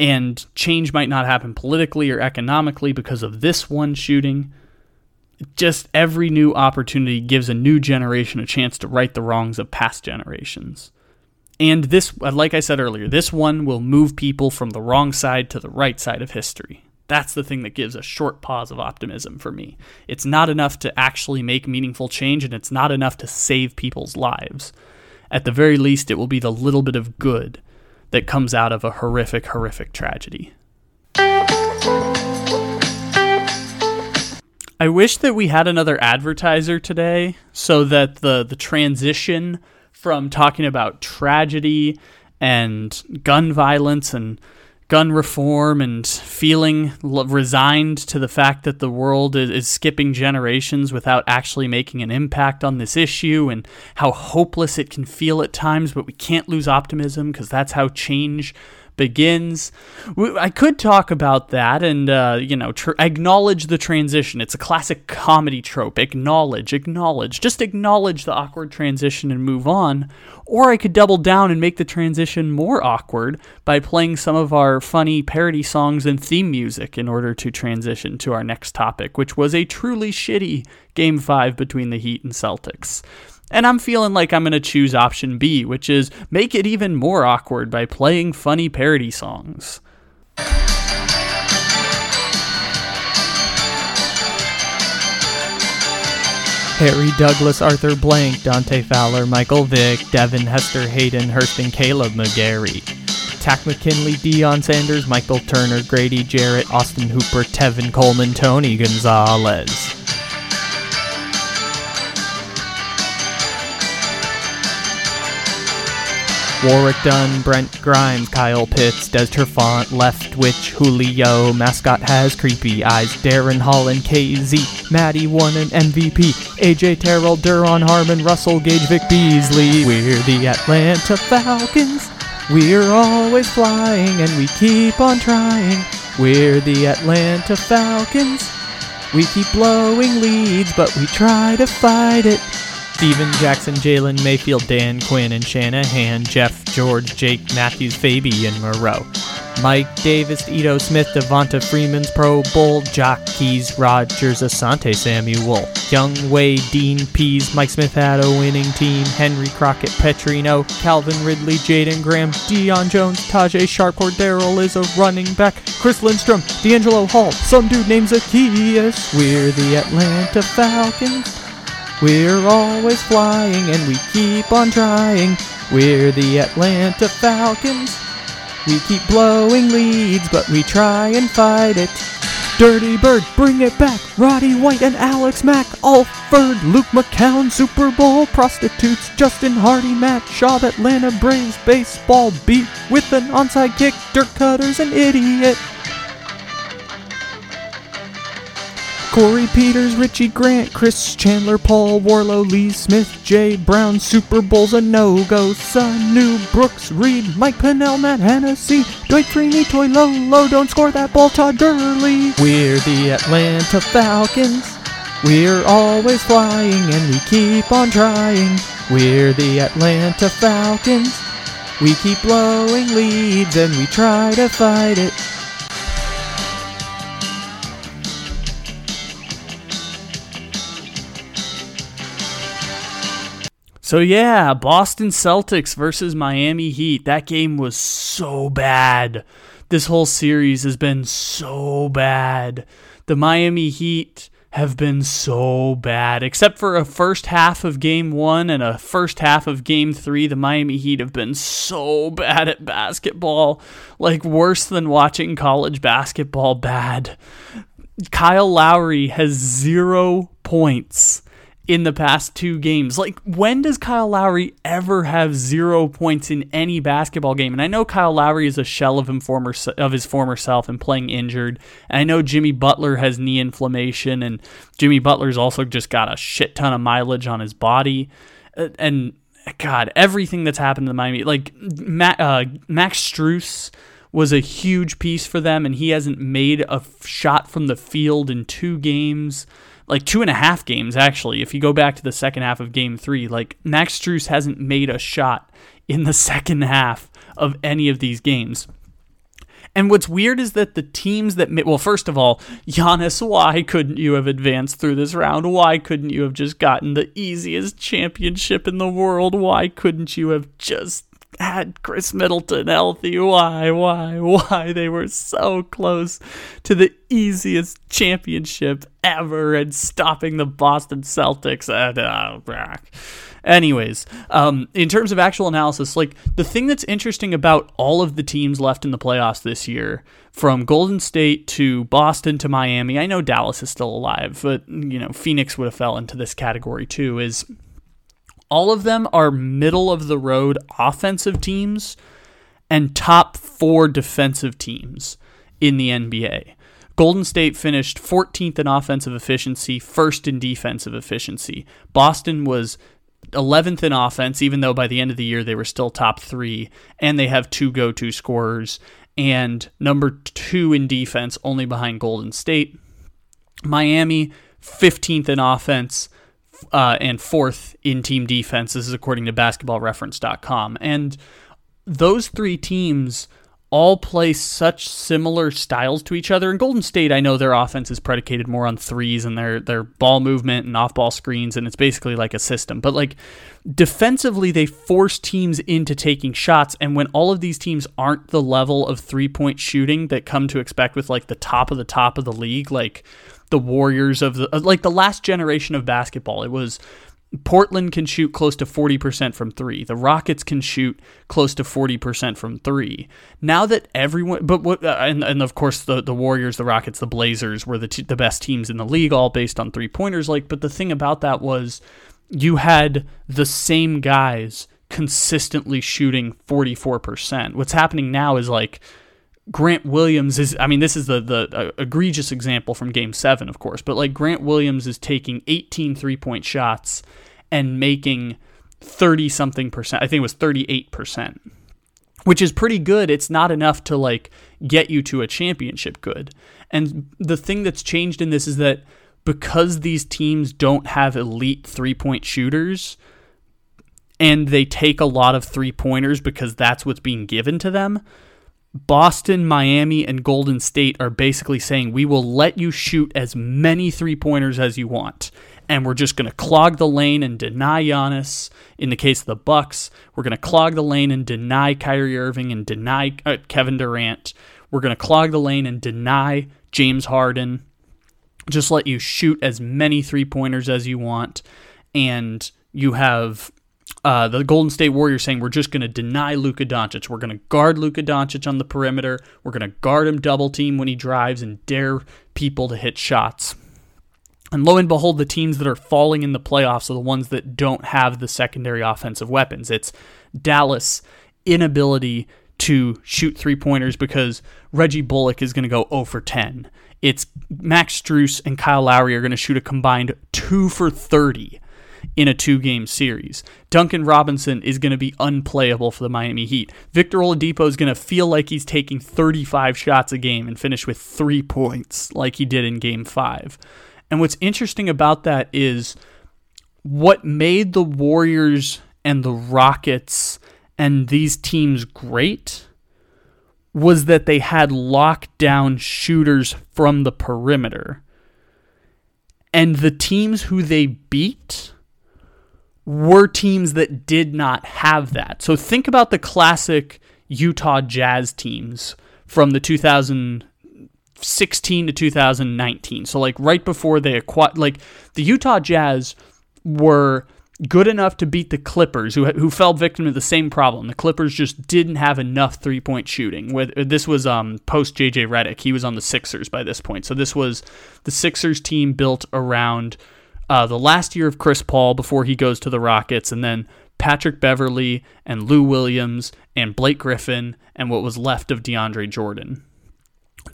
And change might not happen politically or economically because of this one shooting. Just every new opportunity gives a new generation a chance to right the wrongs of past generations. And this, uh, like I said earlier, this one will move people from the wrong side to the right side of history. That's the thing that gives a short pause of optimism for me. It's not enough to actually make meaningful change, and it's not enough to save people's lives. At the very least, it will be the little bit of good that comes out of a horrific, horrific tragedy. I wish that we had another advertiser today so that the, the transition from talking about tragedy and gun violence and gun reform and feeling resigned to the fact that the world is, skipping generations without actually making an impact on this issue and how hopeless it can feel at times, but we can't lose optimism because that's how change begins. I could talk about that and, uh, you know, tr- acknowledge the transition. It's a classic comedy trope. Acknowledge, acknowledge. Just acknowledge the awkward transition and move on. Or I could double down and make the transition more awkward by playing some of our funny parody songs and theme music in order to transition to our next topic, which was a truly shitty Game 5 between the Heat and Celtics. And I'm feeling like I'm going to choose option B, which is make it even more awkward by playing funny parody songs. Harry Douglas, Arthur Blank, Dante Fowler, Michael Vick, Devin Hester, Hayden Hurston, Kaleb McGary. Takk McKinley, Deion Sanders, Michael Turner, Grady Jarrett, Austin Hooper, Tevin Coleman, Tony Gonzalez. Warrick Dunn, Brent Grimes, Kyle Pitts, Des Trufant, Left Witch, Julio, Mascot has creepy eyes, Darren Holland, KZ, Maddie won an MVP, AJ Terrell, Duron Harmon, Russell Gage, Vic Beasley. We're the Atlanta Falcons. We're always flying and we keep on trying. We're the Atlanta Falcons. We keep blowing leads, but we try to fight it. Steven Jackson, Jalen Mayfield, Dan Quinn, and Shanahan, Jeff, George, Jake, Matthews, Fabi, and Moreau. Mike Davis, Ito Smith, Devonta Freeman's Pro Bowl, Jock Keys, Rogers, Asante Samuel, Young Wei, Dean Pees, Mike Smith had a winning team, Henry Crockett, Petrino, Calvin Ridley, Jaden Graham, Deion Jones, Tajae Sharpe, Daryl is a running back, Chris Lindstrom, DeAngelo Hall, some dude named Zacchaeus. We're the Atlanta Falcons. We're always flying and we keep on trying. We're the Atlanta Falcons. We keep blowing leads, but we try and fight it. Dirty Bird, bring it back. Roddy White and Alex Mack, Alford, Luke McCown, Super Bowl prostitutes, Justin Hardy, Matt Shaw, Atlanta Braves, baseball beat with an onside kick. Dirk Koetter's an idiot. Corey Peters, Richie Grant, Chris Chandler, Paul Worrilow, Lee Smith, Jay Brown, Super Bowl's a no-go, Sanu, Brooks, Reed, Mike Pennell, Matt Hennessy, Dwight Freeney, Toy Lolo, don't score that ball, Todd Gurley. We're the Atlanta Falcons. We're always flying and we keep on trying. We're the Atlanta Falcons. We keep blowing leads and we try to fight it. So yeah, Boston Celtics versus Miami Heat. That game was so bad. This whole series has been so bad. The Miami Heat have been so bad. Except for a first half of game one and a first half of game three, the Miami Heat have been so bad at basketball. Like worse than watching college basketball bad. Kyle Lowry has zero points in the past two games. Like, when does Kyle Lowry ever have zero points in any basketball game? And I know Kyle Lowry is a shell of him former of his former self and playing injured. And I know Jimmy Butler has knee inflammation, and Jimmy Butler's also just got a shit ton of mileage on his body. Uh, and God, everything that's happened to the Miami, like uh, Max Strus was a huge piece for them, and he hasn't made a shot from the field in two games, like two and a half games actually. If you go back to the second half of Game Three, like Max Strus hasn't made a shot in the second half of any of these games. And what's weird is that the teams that, well, first of all, Giannis, why couldn't you have advanced through this round? Why couldn't you have just gotten the easiest championship in the world? Why couldn't you have just had Khris Middleton healthy. Why, why, why? They were so close to the easiest championship ever and stopping the Boston Celtics. And, uh, anyways, um, in terms of actual analysis, like the thing that's interesting about all of the teams left in the playoffs this year, from Golden State to Boston to Miami, I know Dallas is still alive, but you know Phoenix would have fell into this category too. Is all of them are middle of the road offensive teams and top four defensive teams in the NBA. Golden State finished 14th in offensive efficiency, first in defensive efficiency. Boston was 11th in offense, even though by the end of the year they were still top three, and they have two go to scorers, and number two in defense, only behind Golden State. Miami, 15th in offense, uh, and fourth in team defense. This is according to basketballreference.com. And those three teams all play such similar styles to each other. In Golden State, I know their offense is predicated more on threes and their their ball movement and off ball screens, and it's basically like a system. But like defensively, they force teams into taking shots, and when all of these teams aren't the level of three point shooting that come to expect with like the top of the top of the league, like the Warriors of the like the last generation of basketball. It was Portland can shoot close to 40% from 3. The Rockets can shoot close to 40% from 3. Now that everyone but what uh, and, and of course the the Warriors, the Rockets, the Blazers were the t- the best teams in the league all based on three-pointers like but the thing about that was you had the same guys consistently shooting 44%. What's happening now is like Grant Williams is I mean this is the the uh, egregious example from game 7 of course but like Grant Williams is taking 18 three-point shots and making 30 something percent I think it was 38% which is pretty good. It's not enough to like get you to a championship good. And the thing that's changed in this is that because these teams don't have elite three-point shooters and they take a lot of three-pointers because that's what's being given to them Boston, Miami, and Golden State are basically saying we will let you shoot as many three pointers as you want, and we're just going to clog the lane and deny Giannis. In the case of the Bucks, we're going to clog the lane and deny Kyrie Irving and deny uh, Kevin Durant. We're going to clog the lane and deny James Harden. Just let you shoot as many three pointers as you want, and you have uh, the Golden State Warriors saying we're just going to deny Luka Doncic. We're going to guard Luka Doncic on the perimeter. We're going to guard him double team when he drives and dare people to hit shots. And lo and behold, the teams that are falling in the playoffs are the ones that don't have the secondary offensive weapons. It's Dallas' inability to shoot three pointers because Reggie Bullock is going to go 0 for 10. It's Max Strus and Kyle Lowry are going to shoot a combined 2 for 30 in a two game series. Duncan Robinson is going to be unplayable for the Miami Heat. Victor Oladipo is going to feel like he's taking 35 shots a game and finish with three points like he did in game five. And what's interesting about that is what made the Warriors and the Rockets and these teams great was that they had lockdown shooters from the perimeter. And the teams who they beat were teams that did not have that. So think about the classic Utah Jazz teams from the 2016 to 2019. So like right before they acquired, like the Utah Jazz were good enough to beat the Clippers, who who fell victim to the same problem. The Clippers just didn't have enough three point shooting. With this was um, post JJ Redick, he was on the Sixers by this point. So this was the Sixers team built around uh, the last year of Chris Paul before he goes to the Rockets, and then Patrick Beverley and Lou Williams and Blake Griffin and what was left of DeAndre Jordan.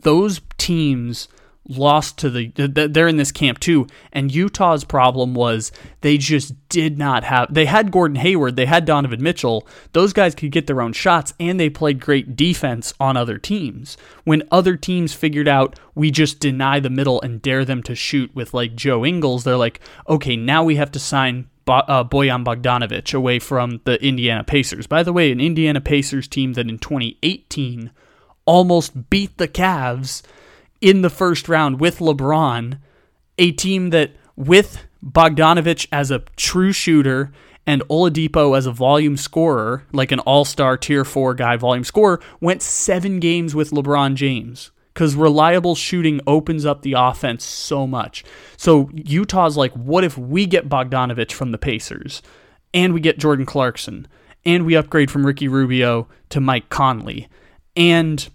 Those teams lost to the they're in this camp too. And Utah's problem was they just did not have they had Gordon Hayward they had Donovan Mitchell. Those guys could get their own shots and they played great defense on other teams. When other teams figured out we just deny the middle and dare them to shoot with like Joe Ingles they're like okay now we have to sign uh, Bojan Bogdanovic away from the Indiana Pacers. By the way an Indiana Pacers team that in 2018 almost beat the Cavs in the first round with LeBron, a team that with Bogdanovic as a true shooter and Oladipo as a volume scorer, like an all-star tier 4 guy volume scorer, went 7 games with LeBron James. Cuz reliable shooting opens up the offense so much. So Utah's like what if we get Bogdanovic from the Pacers? And we get Jordan Clarkson. And we upgrade from Ricky Rubio to Mike Conley. And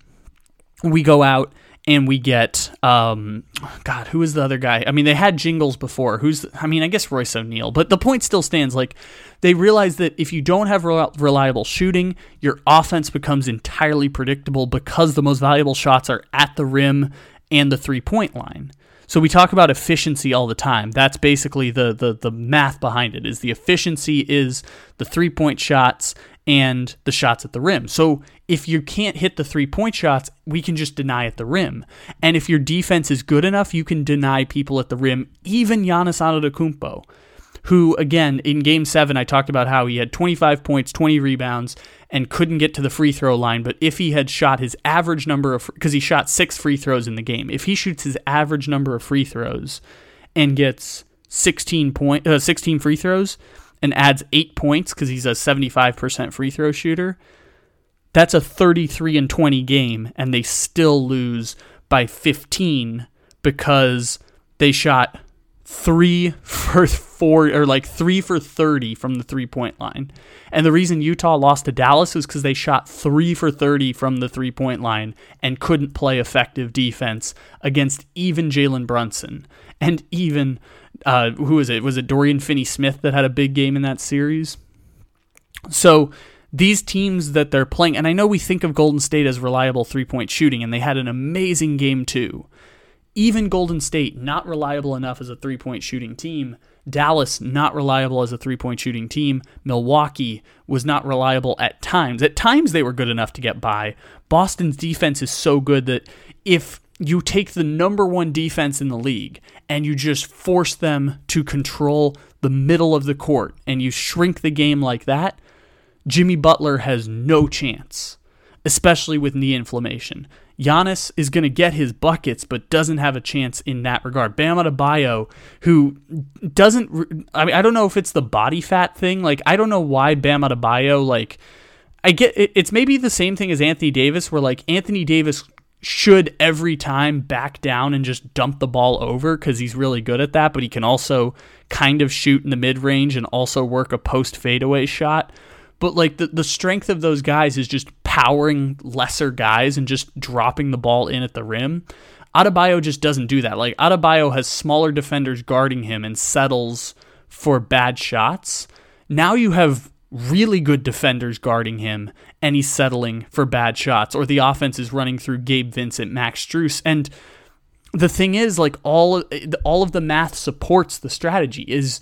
we go out and we get um, God, who is the other guy? I mean, they had Jingles before. Who's I mean, I guess Royce O'Neale, but the point still stands. Like they realize that if you don't have reliable shooting, your offense becomes entirely predictable because the most valuable shots are at the rim and the three point line. So we talk about efficiency all the time. That's basically the the the math behind it. Is the efficiency is the three point shots and the shots at the rim. So if you can't hit the three point shots, we can just deny at the rim. And if your defense is good enough, you can deny people at the rim, even Giannis Antetokounmpo, who again in Game Seven I talked about how he had 25 points, 20 rebounds, and couldn't get to the free throw line. But if he had shot his average number of because he shot six free throws in the game, if he shoots his average number of free throws and gets 16 point uh, 16 free throws and adds eight points because he's a 75% free throw shooter, that's a 33 and 20 game, and they still lose by 15 because they shot three for four or like three for 30 from the three point line. And the reason Utah lost to Dallas was because they shot three for 30 from the three point line and couldn't play effective defense against even Jalen Brunson and even uh, who was it? Was it Dorian Finney Smith that had a big game in that series? So these teams that they're playing, and I know we think of Golden State as reliable three point shooting, and they had an amazing game too. Even Golden State, not reliable enough as a three point shooting team. Dallas, not reliable as a three point shooting team. Milwaukee was not reliable at times. At times, they were good enough to get by. Boston's defense is so good that if you take the number one defense in the league and you just force them to control the middle of the court and you shrink the game like that, Jimmy Butler has no chance, especially with knee inflammation. Giannis is going to get his buckets, but doesn't have a chance in that regard. Bam Adebayo, who doesn't, I mean, I don't know if it's the body fat thing. Like, I don't know why Bam Adebayo, like, I get it's maybe the same thing as Anthony Davis, where like Anthony Davis should every time back down and just dump the ball over because he's really good at that, but he can also kind of shoot in the mid range and also work a post fadeaway shot. But like the, the strength of those guys is just powering lesser guys and just dropping the ball in at the rim. Adebayo just doesn't do that. Like Adebayo has smaller defenders guarding him and settles for bad shots. Now you have really good defenders guarding him and he's settling for bad shots or the offense is running through Gabe Vincent, Max Strus and the thing is like all all of the math supports the strategy is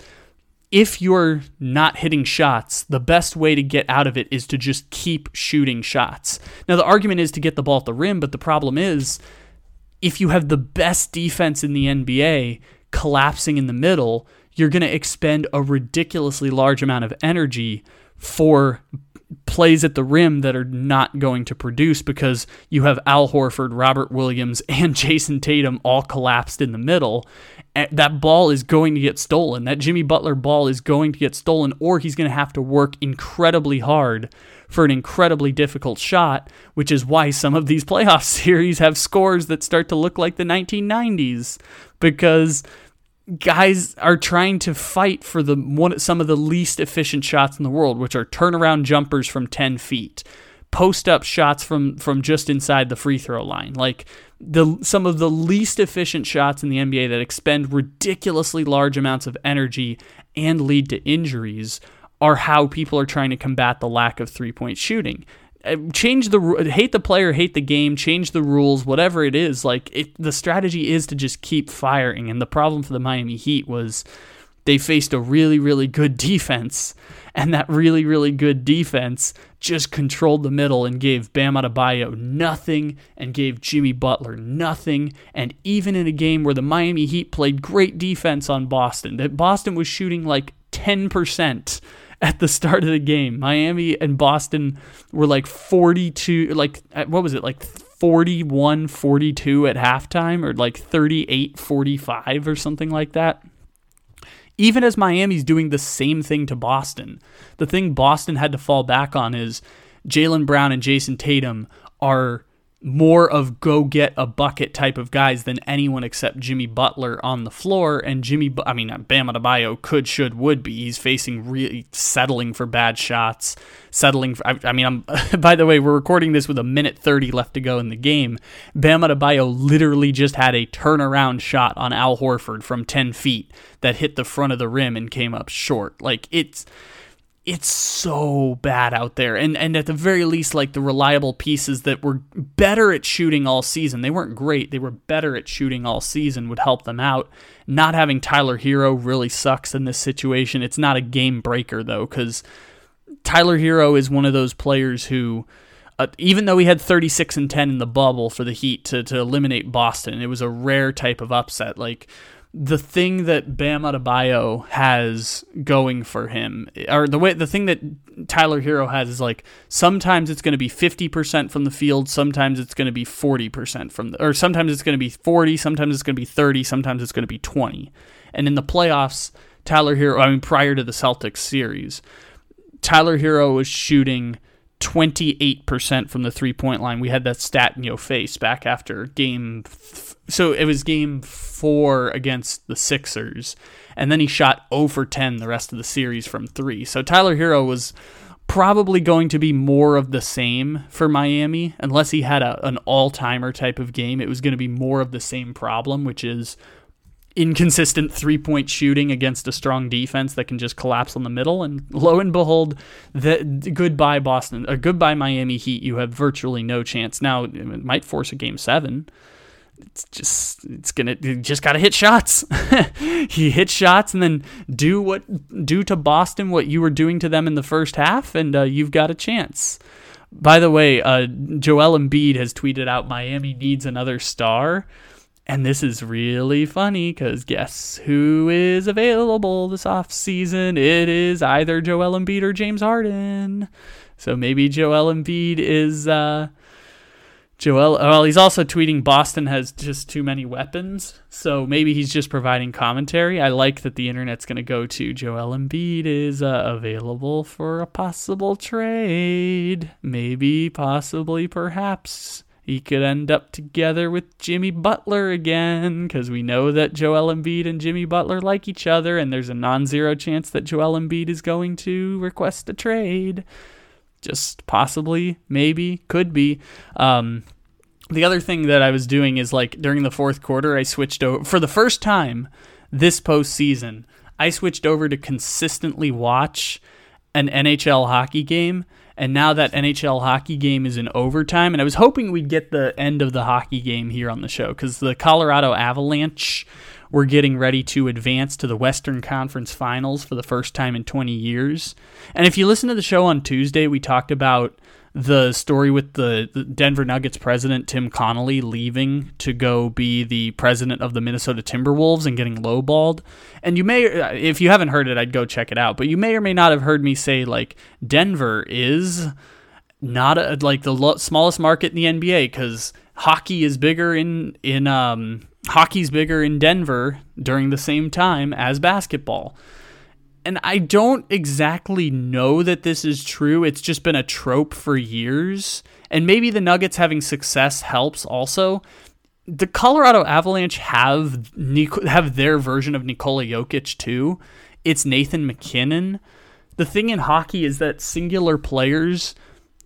if you're not hitting shots, the best way to get out of it is to just keep shooting shots. Now the argument is to get the ball at the rim, but the problem is if you have the best defense in the NBA collapsing in the middle, you're going to expend a ridiculously large amount of energy for plays at the rim that are not going to produce because you have Al Horford, Robert Williams, and Jayson Tatum all collapsed in the middle. That ball is going to get stolen. That Jimmy Butler ball is going to get stolen, or he's going to have to work incredibly hard for an incredibly difficult shot, which is why some of these playoff series have scores that start to look like the 1990s because guys are trying to fight for the one some of the least efficient shots in the world, which are turnaround jumpers from 10 feet, post up shots from from just inside the free throw line. Like the some of the least efficient shots in the NBA that expend ridiculously large amounts of energy and lead to injuries are how people are trying to combat the lack of three-point shooting. Uh, change the hate the player, hate the game, change the rules, whatever it is. Like it, the strategy is to just keep firing. And the problem for the Miami Heat was they faced a really, really good defense, and that really, really good defense just controlled the middle and gave Bam Adebayo nothing and gave Jimmy Butler nothing. And even in a game where the Miami Heat played great defense on Boston, that Boston was shooting like 10% at the start of the game. Miami and Boston were like 42, like, what was it, like 41 42 at halftime or like 38 45 or something like that. Even as Miami's doing the same thing to Boston, the thing Boston had to fall back on is Jaylen Brown and Jayson Tatum are more of go get a bucket type of guys than anyone except Jimmy Butler on the floor. And Jimmy, I mean, Bam Adebayo could, should, would be. He's facing really settling for bad shots, settling. For, I, I mean, I'm. by the way, we're recording this with a minute thirty left to go in the game. Bam Adebayo literally just had a turnaround shot on Al Horford from ten feet that hit the front of the rim and came up short. Like it's it's so bad out there. And and at the very least, like the reliable pieces that were better at shooting all season, they weren't great. They were better at shooting all season would help them out. Not having Tyler Herro really sucks in this situation. It's not a game breaker though, because Tyler Herro is one of those players who. Uh, even though he had 36 and 10 in the bubble for the Heat to, to eliminate Boston, it was a rare type of upset. Like the thing that Bam Adebayo has going for him, or the way the thing that Tyler Herro has is like sometimes it's going to be fifty percent from the field, sometimes it's going to be forty percent from the, or sometimes it's going to be forty, sometimes it's going to be thirty, sometimes it's going to be twenty. And in the playoffs, Tyler Herro, I mean, prior to the Celtics series, Tyler Herro was shooting 28% from the three point line. We had that stat in your face back after game. Th- so it was game four against the Sixers. And then he shot 0 for 10 the rest of the series from three. So Tyler Herro was probably going to be more of the same for Miami. Unless he had a, an all timer type of game, it was going to be more of the same problem, which is inconsistent three point shooting against a strong defense that can just collapse on the middle. And lo and behold, the, goodbye Boston, a uh, goodbye Miami Heat. You have virtually no chance now. It might force a game seven. It's just it's gonna you just gotta hit shots. he hit shots and then do what do to Boston what you were doing to them in the first half, and uh, you've got a chance. By the way, uh, Joel Embiid has tweeted out Miami needs another star. And this is really funny because guess who is available this off season? It is either Joel Embiid or James Harden. So maybe Joel Embiid is uh, Joel. Well, he's also tweeting Boston has just too many weapons. So maybe he's just providing commentary. I like that the internet's going to go to Joel Embiid is uh, available for a possible trade. Maybe, possibly, perhaps he could end up together with Jimmy Butler again because we know that Joel Embiid and Jimmy Butler like each other, and there's a non zero chance that Joel Embiid is going to request a trade. Just possibly, maybe, could be. Um, the other thing that I was doing is like during the fourth quarter, I switched over for the first time this postseason. I switched over to consistently watch an NHL hockey game and now that NHL hockey game is in overtime, and I was hoping we'd get the end of the hockey game here on the show because the Colorado Avalanche were getting ready to advance to the Western Conference Finals for the first time in 20 years. And if you listen to the show on Tuesday, we talked about the story with the, Denver Nuggets president Tim Connolly leaving to go be the president of the Minnesota Timberwolves and getting lowballed. And you may, if you haven't heard it, I'd go check it out. But you may or may not have heard me say like Denver is not a, like the lo- smallest market in the NBA because hockey is bigger in in um, hockey's bigger in Denver during the same time as basketball and I don't exactly know that this is true. It's just been a trope for years. And maybe the Nuggets having success helps also. The Colorado Avalanche have have their version of Nikola Jokic too. It's Nathan MacKinnon. The thing in hockey is that singular players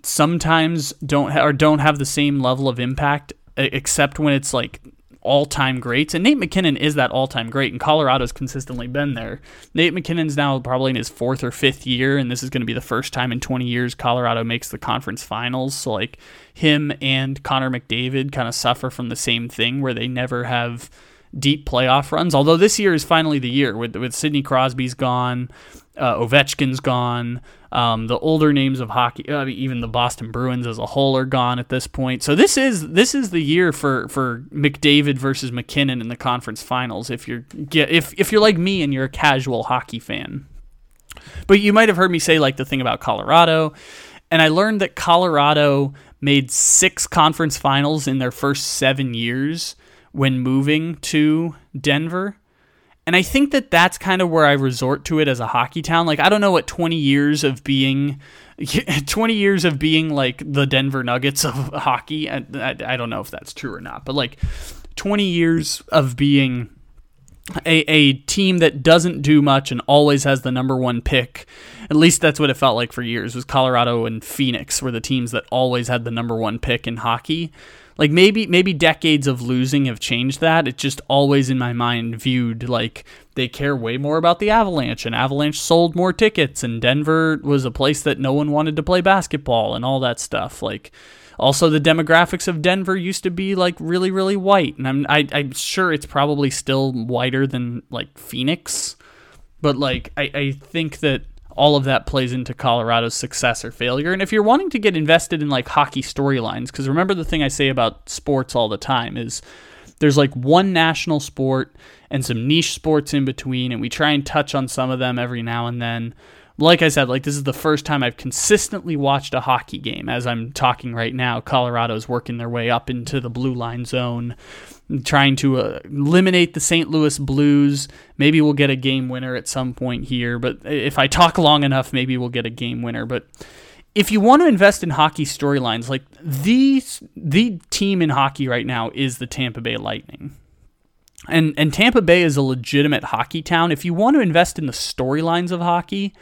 sometimes don't ha- or don't have the same level of impact except when it's like all time greats. And Nate MacKinnon is that all time great, and Colorado's consistently been there. Nate MacKinnon's now probably in his fourth or fifth year, and this is going to be the first time in 20 years Colorado makes the conference finals. So, like, him and Connor McDavid kind of suffer from the same thing where they never have deep playoff runs. Although this year is finally the year with with Sidney Crosby's gone, uh, Ovechkin's gone. Um, the older names of hockey, even the Boston Bruins as a whole are gone at this point. So this is this is the year for for McDavid versus MacKinnon in the conference finals. If you're if if you're like me and you're a casual hockey fan, but you might have heard me say like the thing about Colorado, and I learned that Colorado made six conference finals in their first seven years when moving to Denver. And I think that that's kind of where I resort to it as a hockey town. Like I don't know what 20 years of being 20 years of being like the Denver Nuggets of hockey. I, I, I don't know if that's true or not, but like 20 years of being a, a team that doesn't do much and always has the number one pick. At least that's what it felt like for years. Was Colorado and Phoenix were the teams that always had the number one pick in hockey. Like maybe maybe decades of losing have changed that. It's just always in my mind viewed like they care way more about the Avalanche and Avalanche sold more tickets and Denver was a place that no one wanted to play basketball and all that stuff. Like also the demographics of Denver used to be like really really white and I'm I, am i am sure it's probably still whiter than like Phoenix. But like I, I think that all of that plays into Colorado's success or failure. And if you're wanting to get invested in like hockey storylines, because remember the thing I say about sports all the time is there's like one national sport and some niche sports in between, and we try and touch on some of them every now and then like I said, like this is the first time I've consistently watched a hockey game. As I'm talking right now, Colorado's working their way up into the blue line zone, trying to uh, eliminate the St. Louis Blues. Maybe we'll get a game winner at some point here, but if I talk long enough, maybe we'll get a game winner. But if you want to invest in hockey storylines, like the the team in hockey right now is the Tampa Bay Lightning. And and Tampa Bay is a legitimate hockey town. If you want to invest in the storylines of hockey,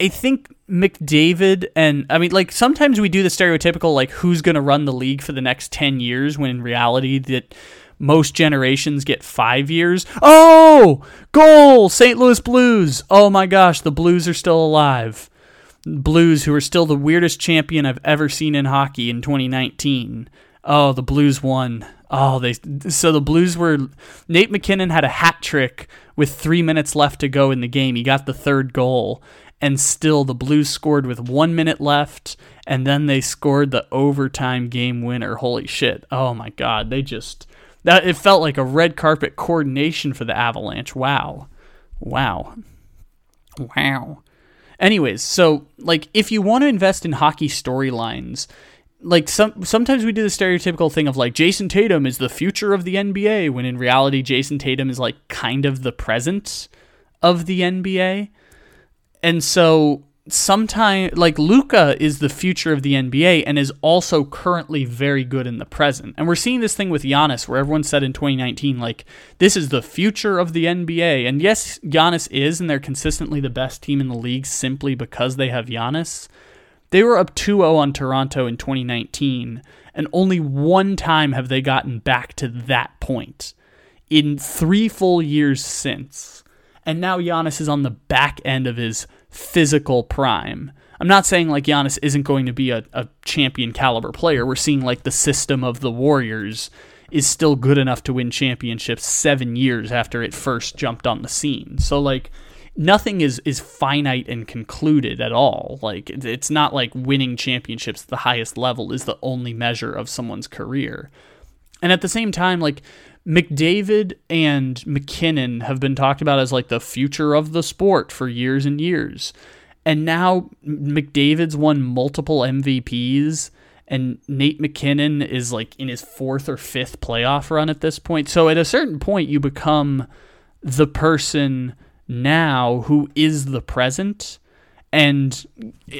I think McDavid and I mean like sometimes we do the stereotypical like who's going to run the league for the next 10 years when in reality that most generations get 5 years. Oh, goal, St. Louis Blues. Oh my gosh, the Blues are still alive. Blues who are still the weirdest champion I've ever seen in hockey in 2019. Oh, the Blues won. Oh, they so the Blues were Nate MacKinnon had a hat trick with 3 minutes left to go in the game. He got the third goal and still the Blues scored with 1 minute left and then they scored the overtime game winner. Holy shit. Oh my god, they just that it felt like a red carpet coordination for the Avalanche. Wow. Wow. Wow. Anyways, so like if you want to invest in hockey storylines, like some sometimes we do the stereotypical thing of like Jayson Tatum is the future of the NBA when in reality Jayson Tatum is like kind of the present of the NBA. And so sometimes like Luka is the future of the NBA and is also currently very good in the present. And we're seeing this thing with Giannis where everyone said in 2019 like this is the future of the NBA. And yes, Giannis is and they're consistently the best team in the league simply because they have Giannis. They were up 2 0 on Toronto in 2019, and only one time have they gotten back to that point in three full years since. And now Giannis is on the back end of his physical prime. I'm not saying like Giannis isn't going to be a, a champion caliber player. We're seeing like the system of the Warriors is still good enough to win championships seven years after it first jumped on the scene. So like nothing is is finite and concluded at all. Like it's not like winning championships at the highest level is the only measure of someone's career. And at the same time, like McDavid and MacKinnon have been talked about as like the future of the sport for years and years. And now McDavid's won multiple MVPs and Nate MacKinnon is like in his fourth or fifth playoff run at this point. So at a certain point you become the person now who is the present. And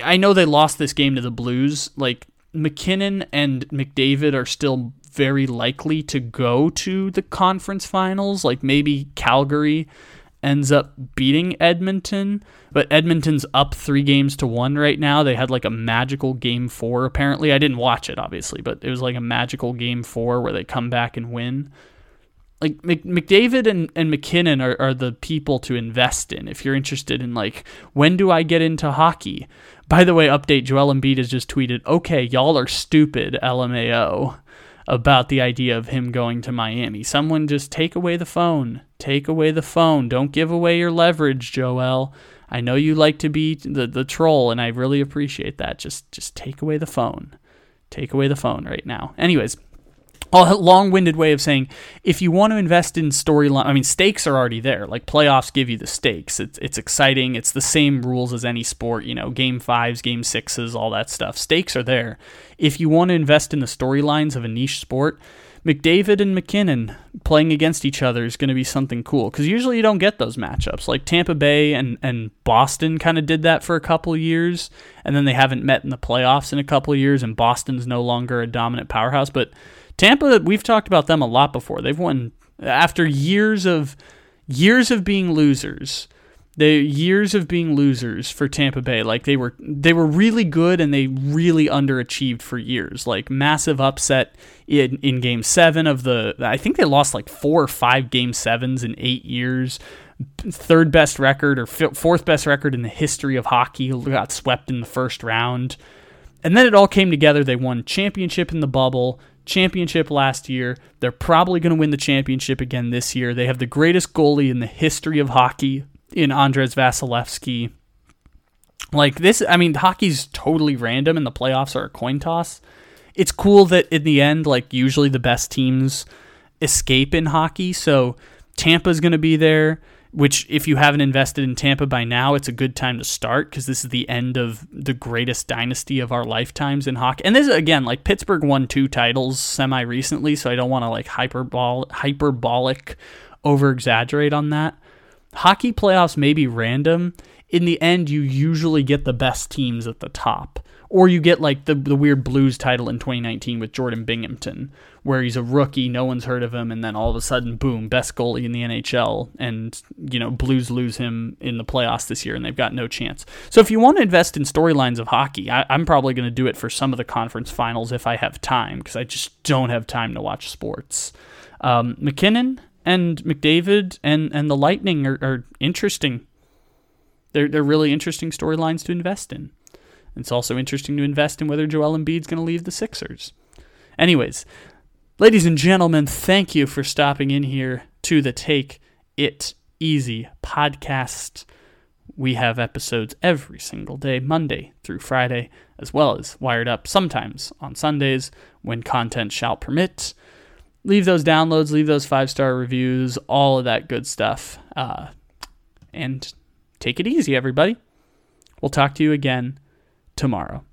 I know they lost this game to the Blues. Like MacKinnon and McDavid are still very likely to go to the conference finals, like maybe Calgary ends up beating Edmonton, but Edmonton's up three games to one right now. They had like a magical game four, apparently. I didn't watch it, obviously, but it was like a magical game four where they come back and win. Like McDavid and, and MacKinnon are, are the people to invest in if you're interested in like when do I get into hockey? By the way, update Joel Embiid has just tweeted, okay, y'all are stupid, LMAO about the idea of him going to Miami. Someone just take away the phone. Take away the phone. Don't give away your leverage, Joel. I know you like to be the, the troll, and I really appreciate that. Just just take away the phone. Take away the phone right now. Anyways, a long-winded way of saying if you want to invest in storyline i mean stakes are already there. Like playoffs give you the stakes. It's, it's exciting. It's the same rules as any sport you know game fives game sixes all that stuff. Stakes are there. If you want to invest in the storylines of a niche sport mcdavid and mackinnon playing against each other is going to be something cool because usually you don't get those matchups. Like tampa bay and, and boston kind of did that for a couple years and then they haven't met in the playoffs in a couple years and boston's no longer a dominant powerhouse but Tampa, we've talked about them a lot before. They've won after years of years of being losers. They years of being losers for Tampa Bay. Like they were they were really good and they really underachieved for years. Like massive upset in in game 7 of the I think they lost like 4 or 5 game 7s in 8 years. Third best record or fourth best record in the history of hockey. Got swept in the first round. And then it all came together. They won championship in the bubble championship last year. They're probably going to win the championship again this year. They have the greatest goalie in the history of hockey in Andres Vasilevskiy. Like this, I mean, hockey's totally random and the playoffs are a coin toss. It's cool that in the end, like usually the best teams escape in hockey. So Tampa's going to be there which if you haven't invested in Tampa by now, it's a good time to start because this is the end of the greatest dynasty of our lifetimes in hockey. And this is again like Pittsburgh won two titles semi recently, so I don't want to like hyperbol- hyperbolic over exaggerate on that. Hockey playoffs may be random. In the end, you usually get the best teams at the top or you get like the the weird Blues title in 2019 with Jordan Binnington, where he's a rookie, no one's heard of him, and then all of a sudden, boom, best goalie in the NHL, and you know Blues lose him in the playoffs this year, and they've got no chance. So if you want to invest in storylines of hockey, I, am probably going to do it for some of the conference finals if I have time, because I just don't have time to watch sports. Um, MacKinnon and McDavid and and the Lightning are, are interesting. They're they're really interesting storylines to invest in. It's also interesting to invest in whether Joel Embiid's going to leave the Sixers. Anyways, ladies and gentlemen, thank you for stopping in here to the Take It Easy podcast. We have episodes every single day, Monday through Friday, as well as Wired Up sometimes on Sundays when content shall permit. Leave those downloads, leave those five star reviews, all of that good stuff. Uh, and take it easy, everybody. We'll talk to you again tomorrow.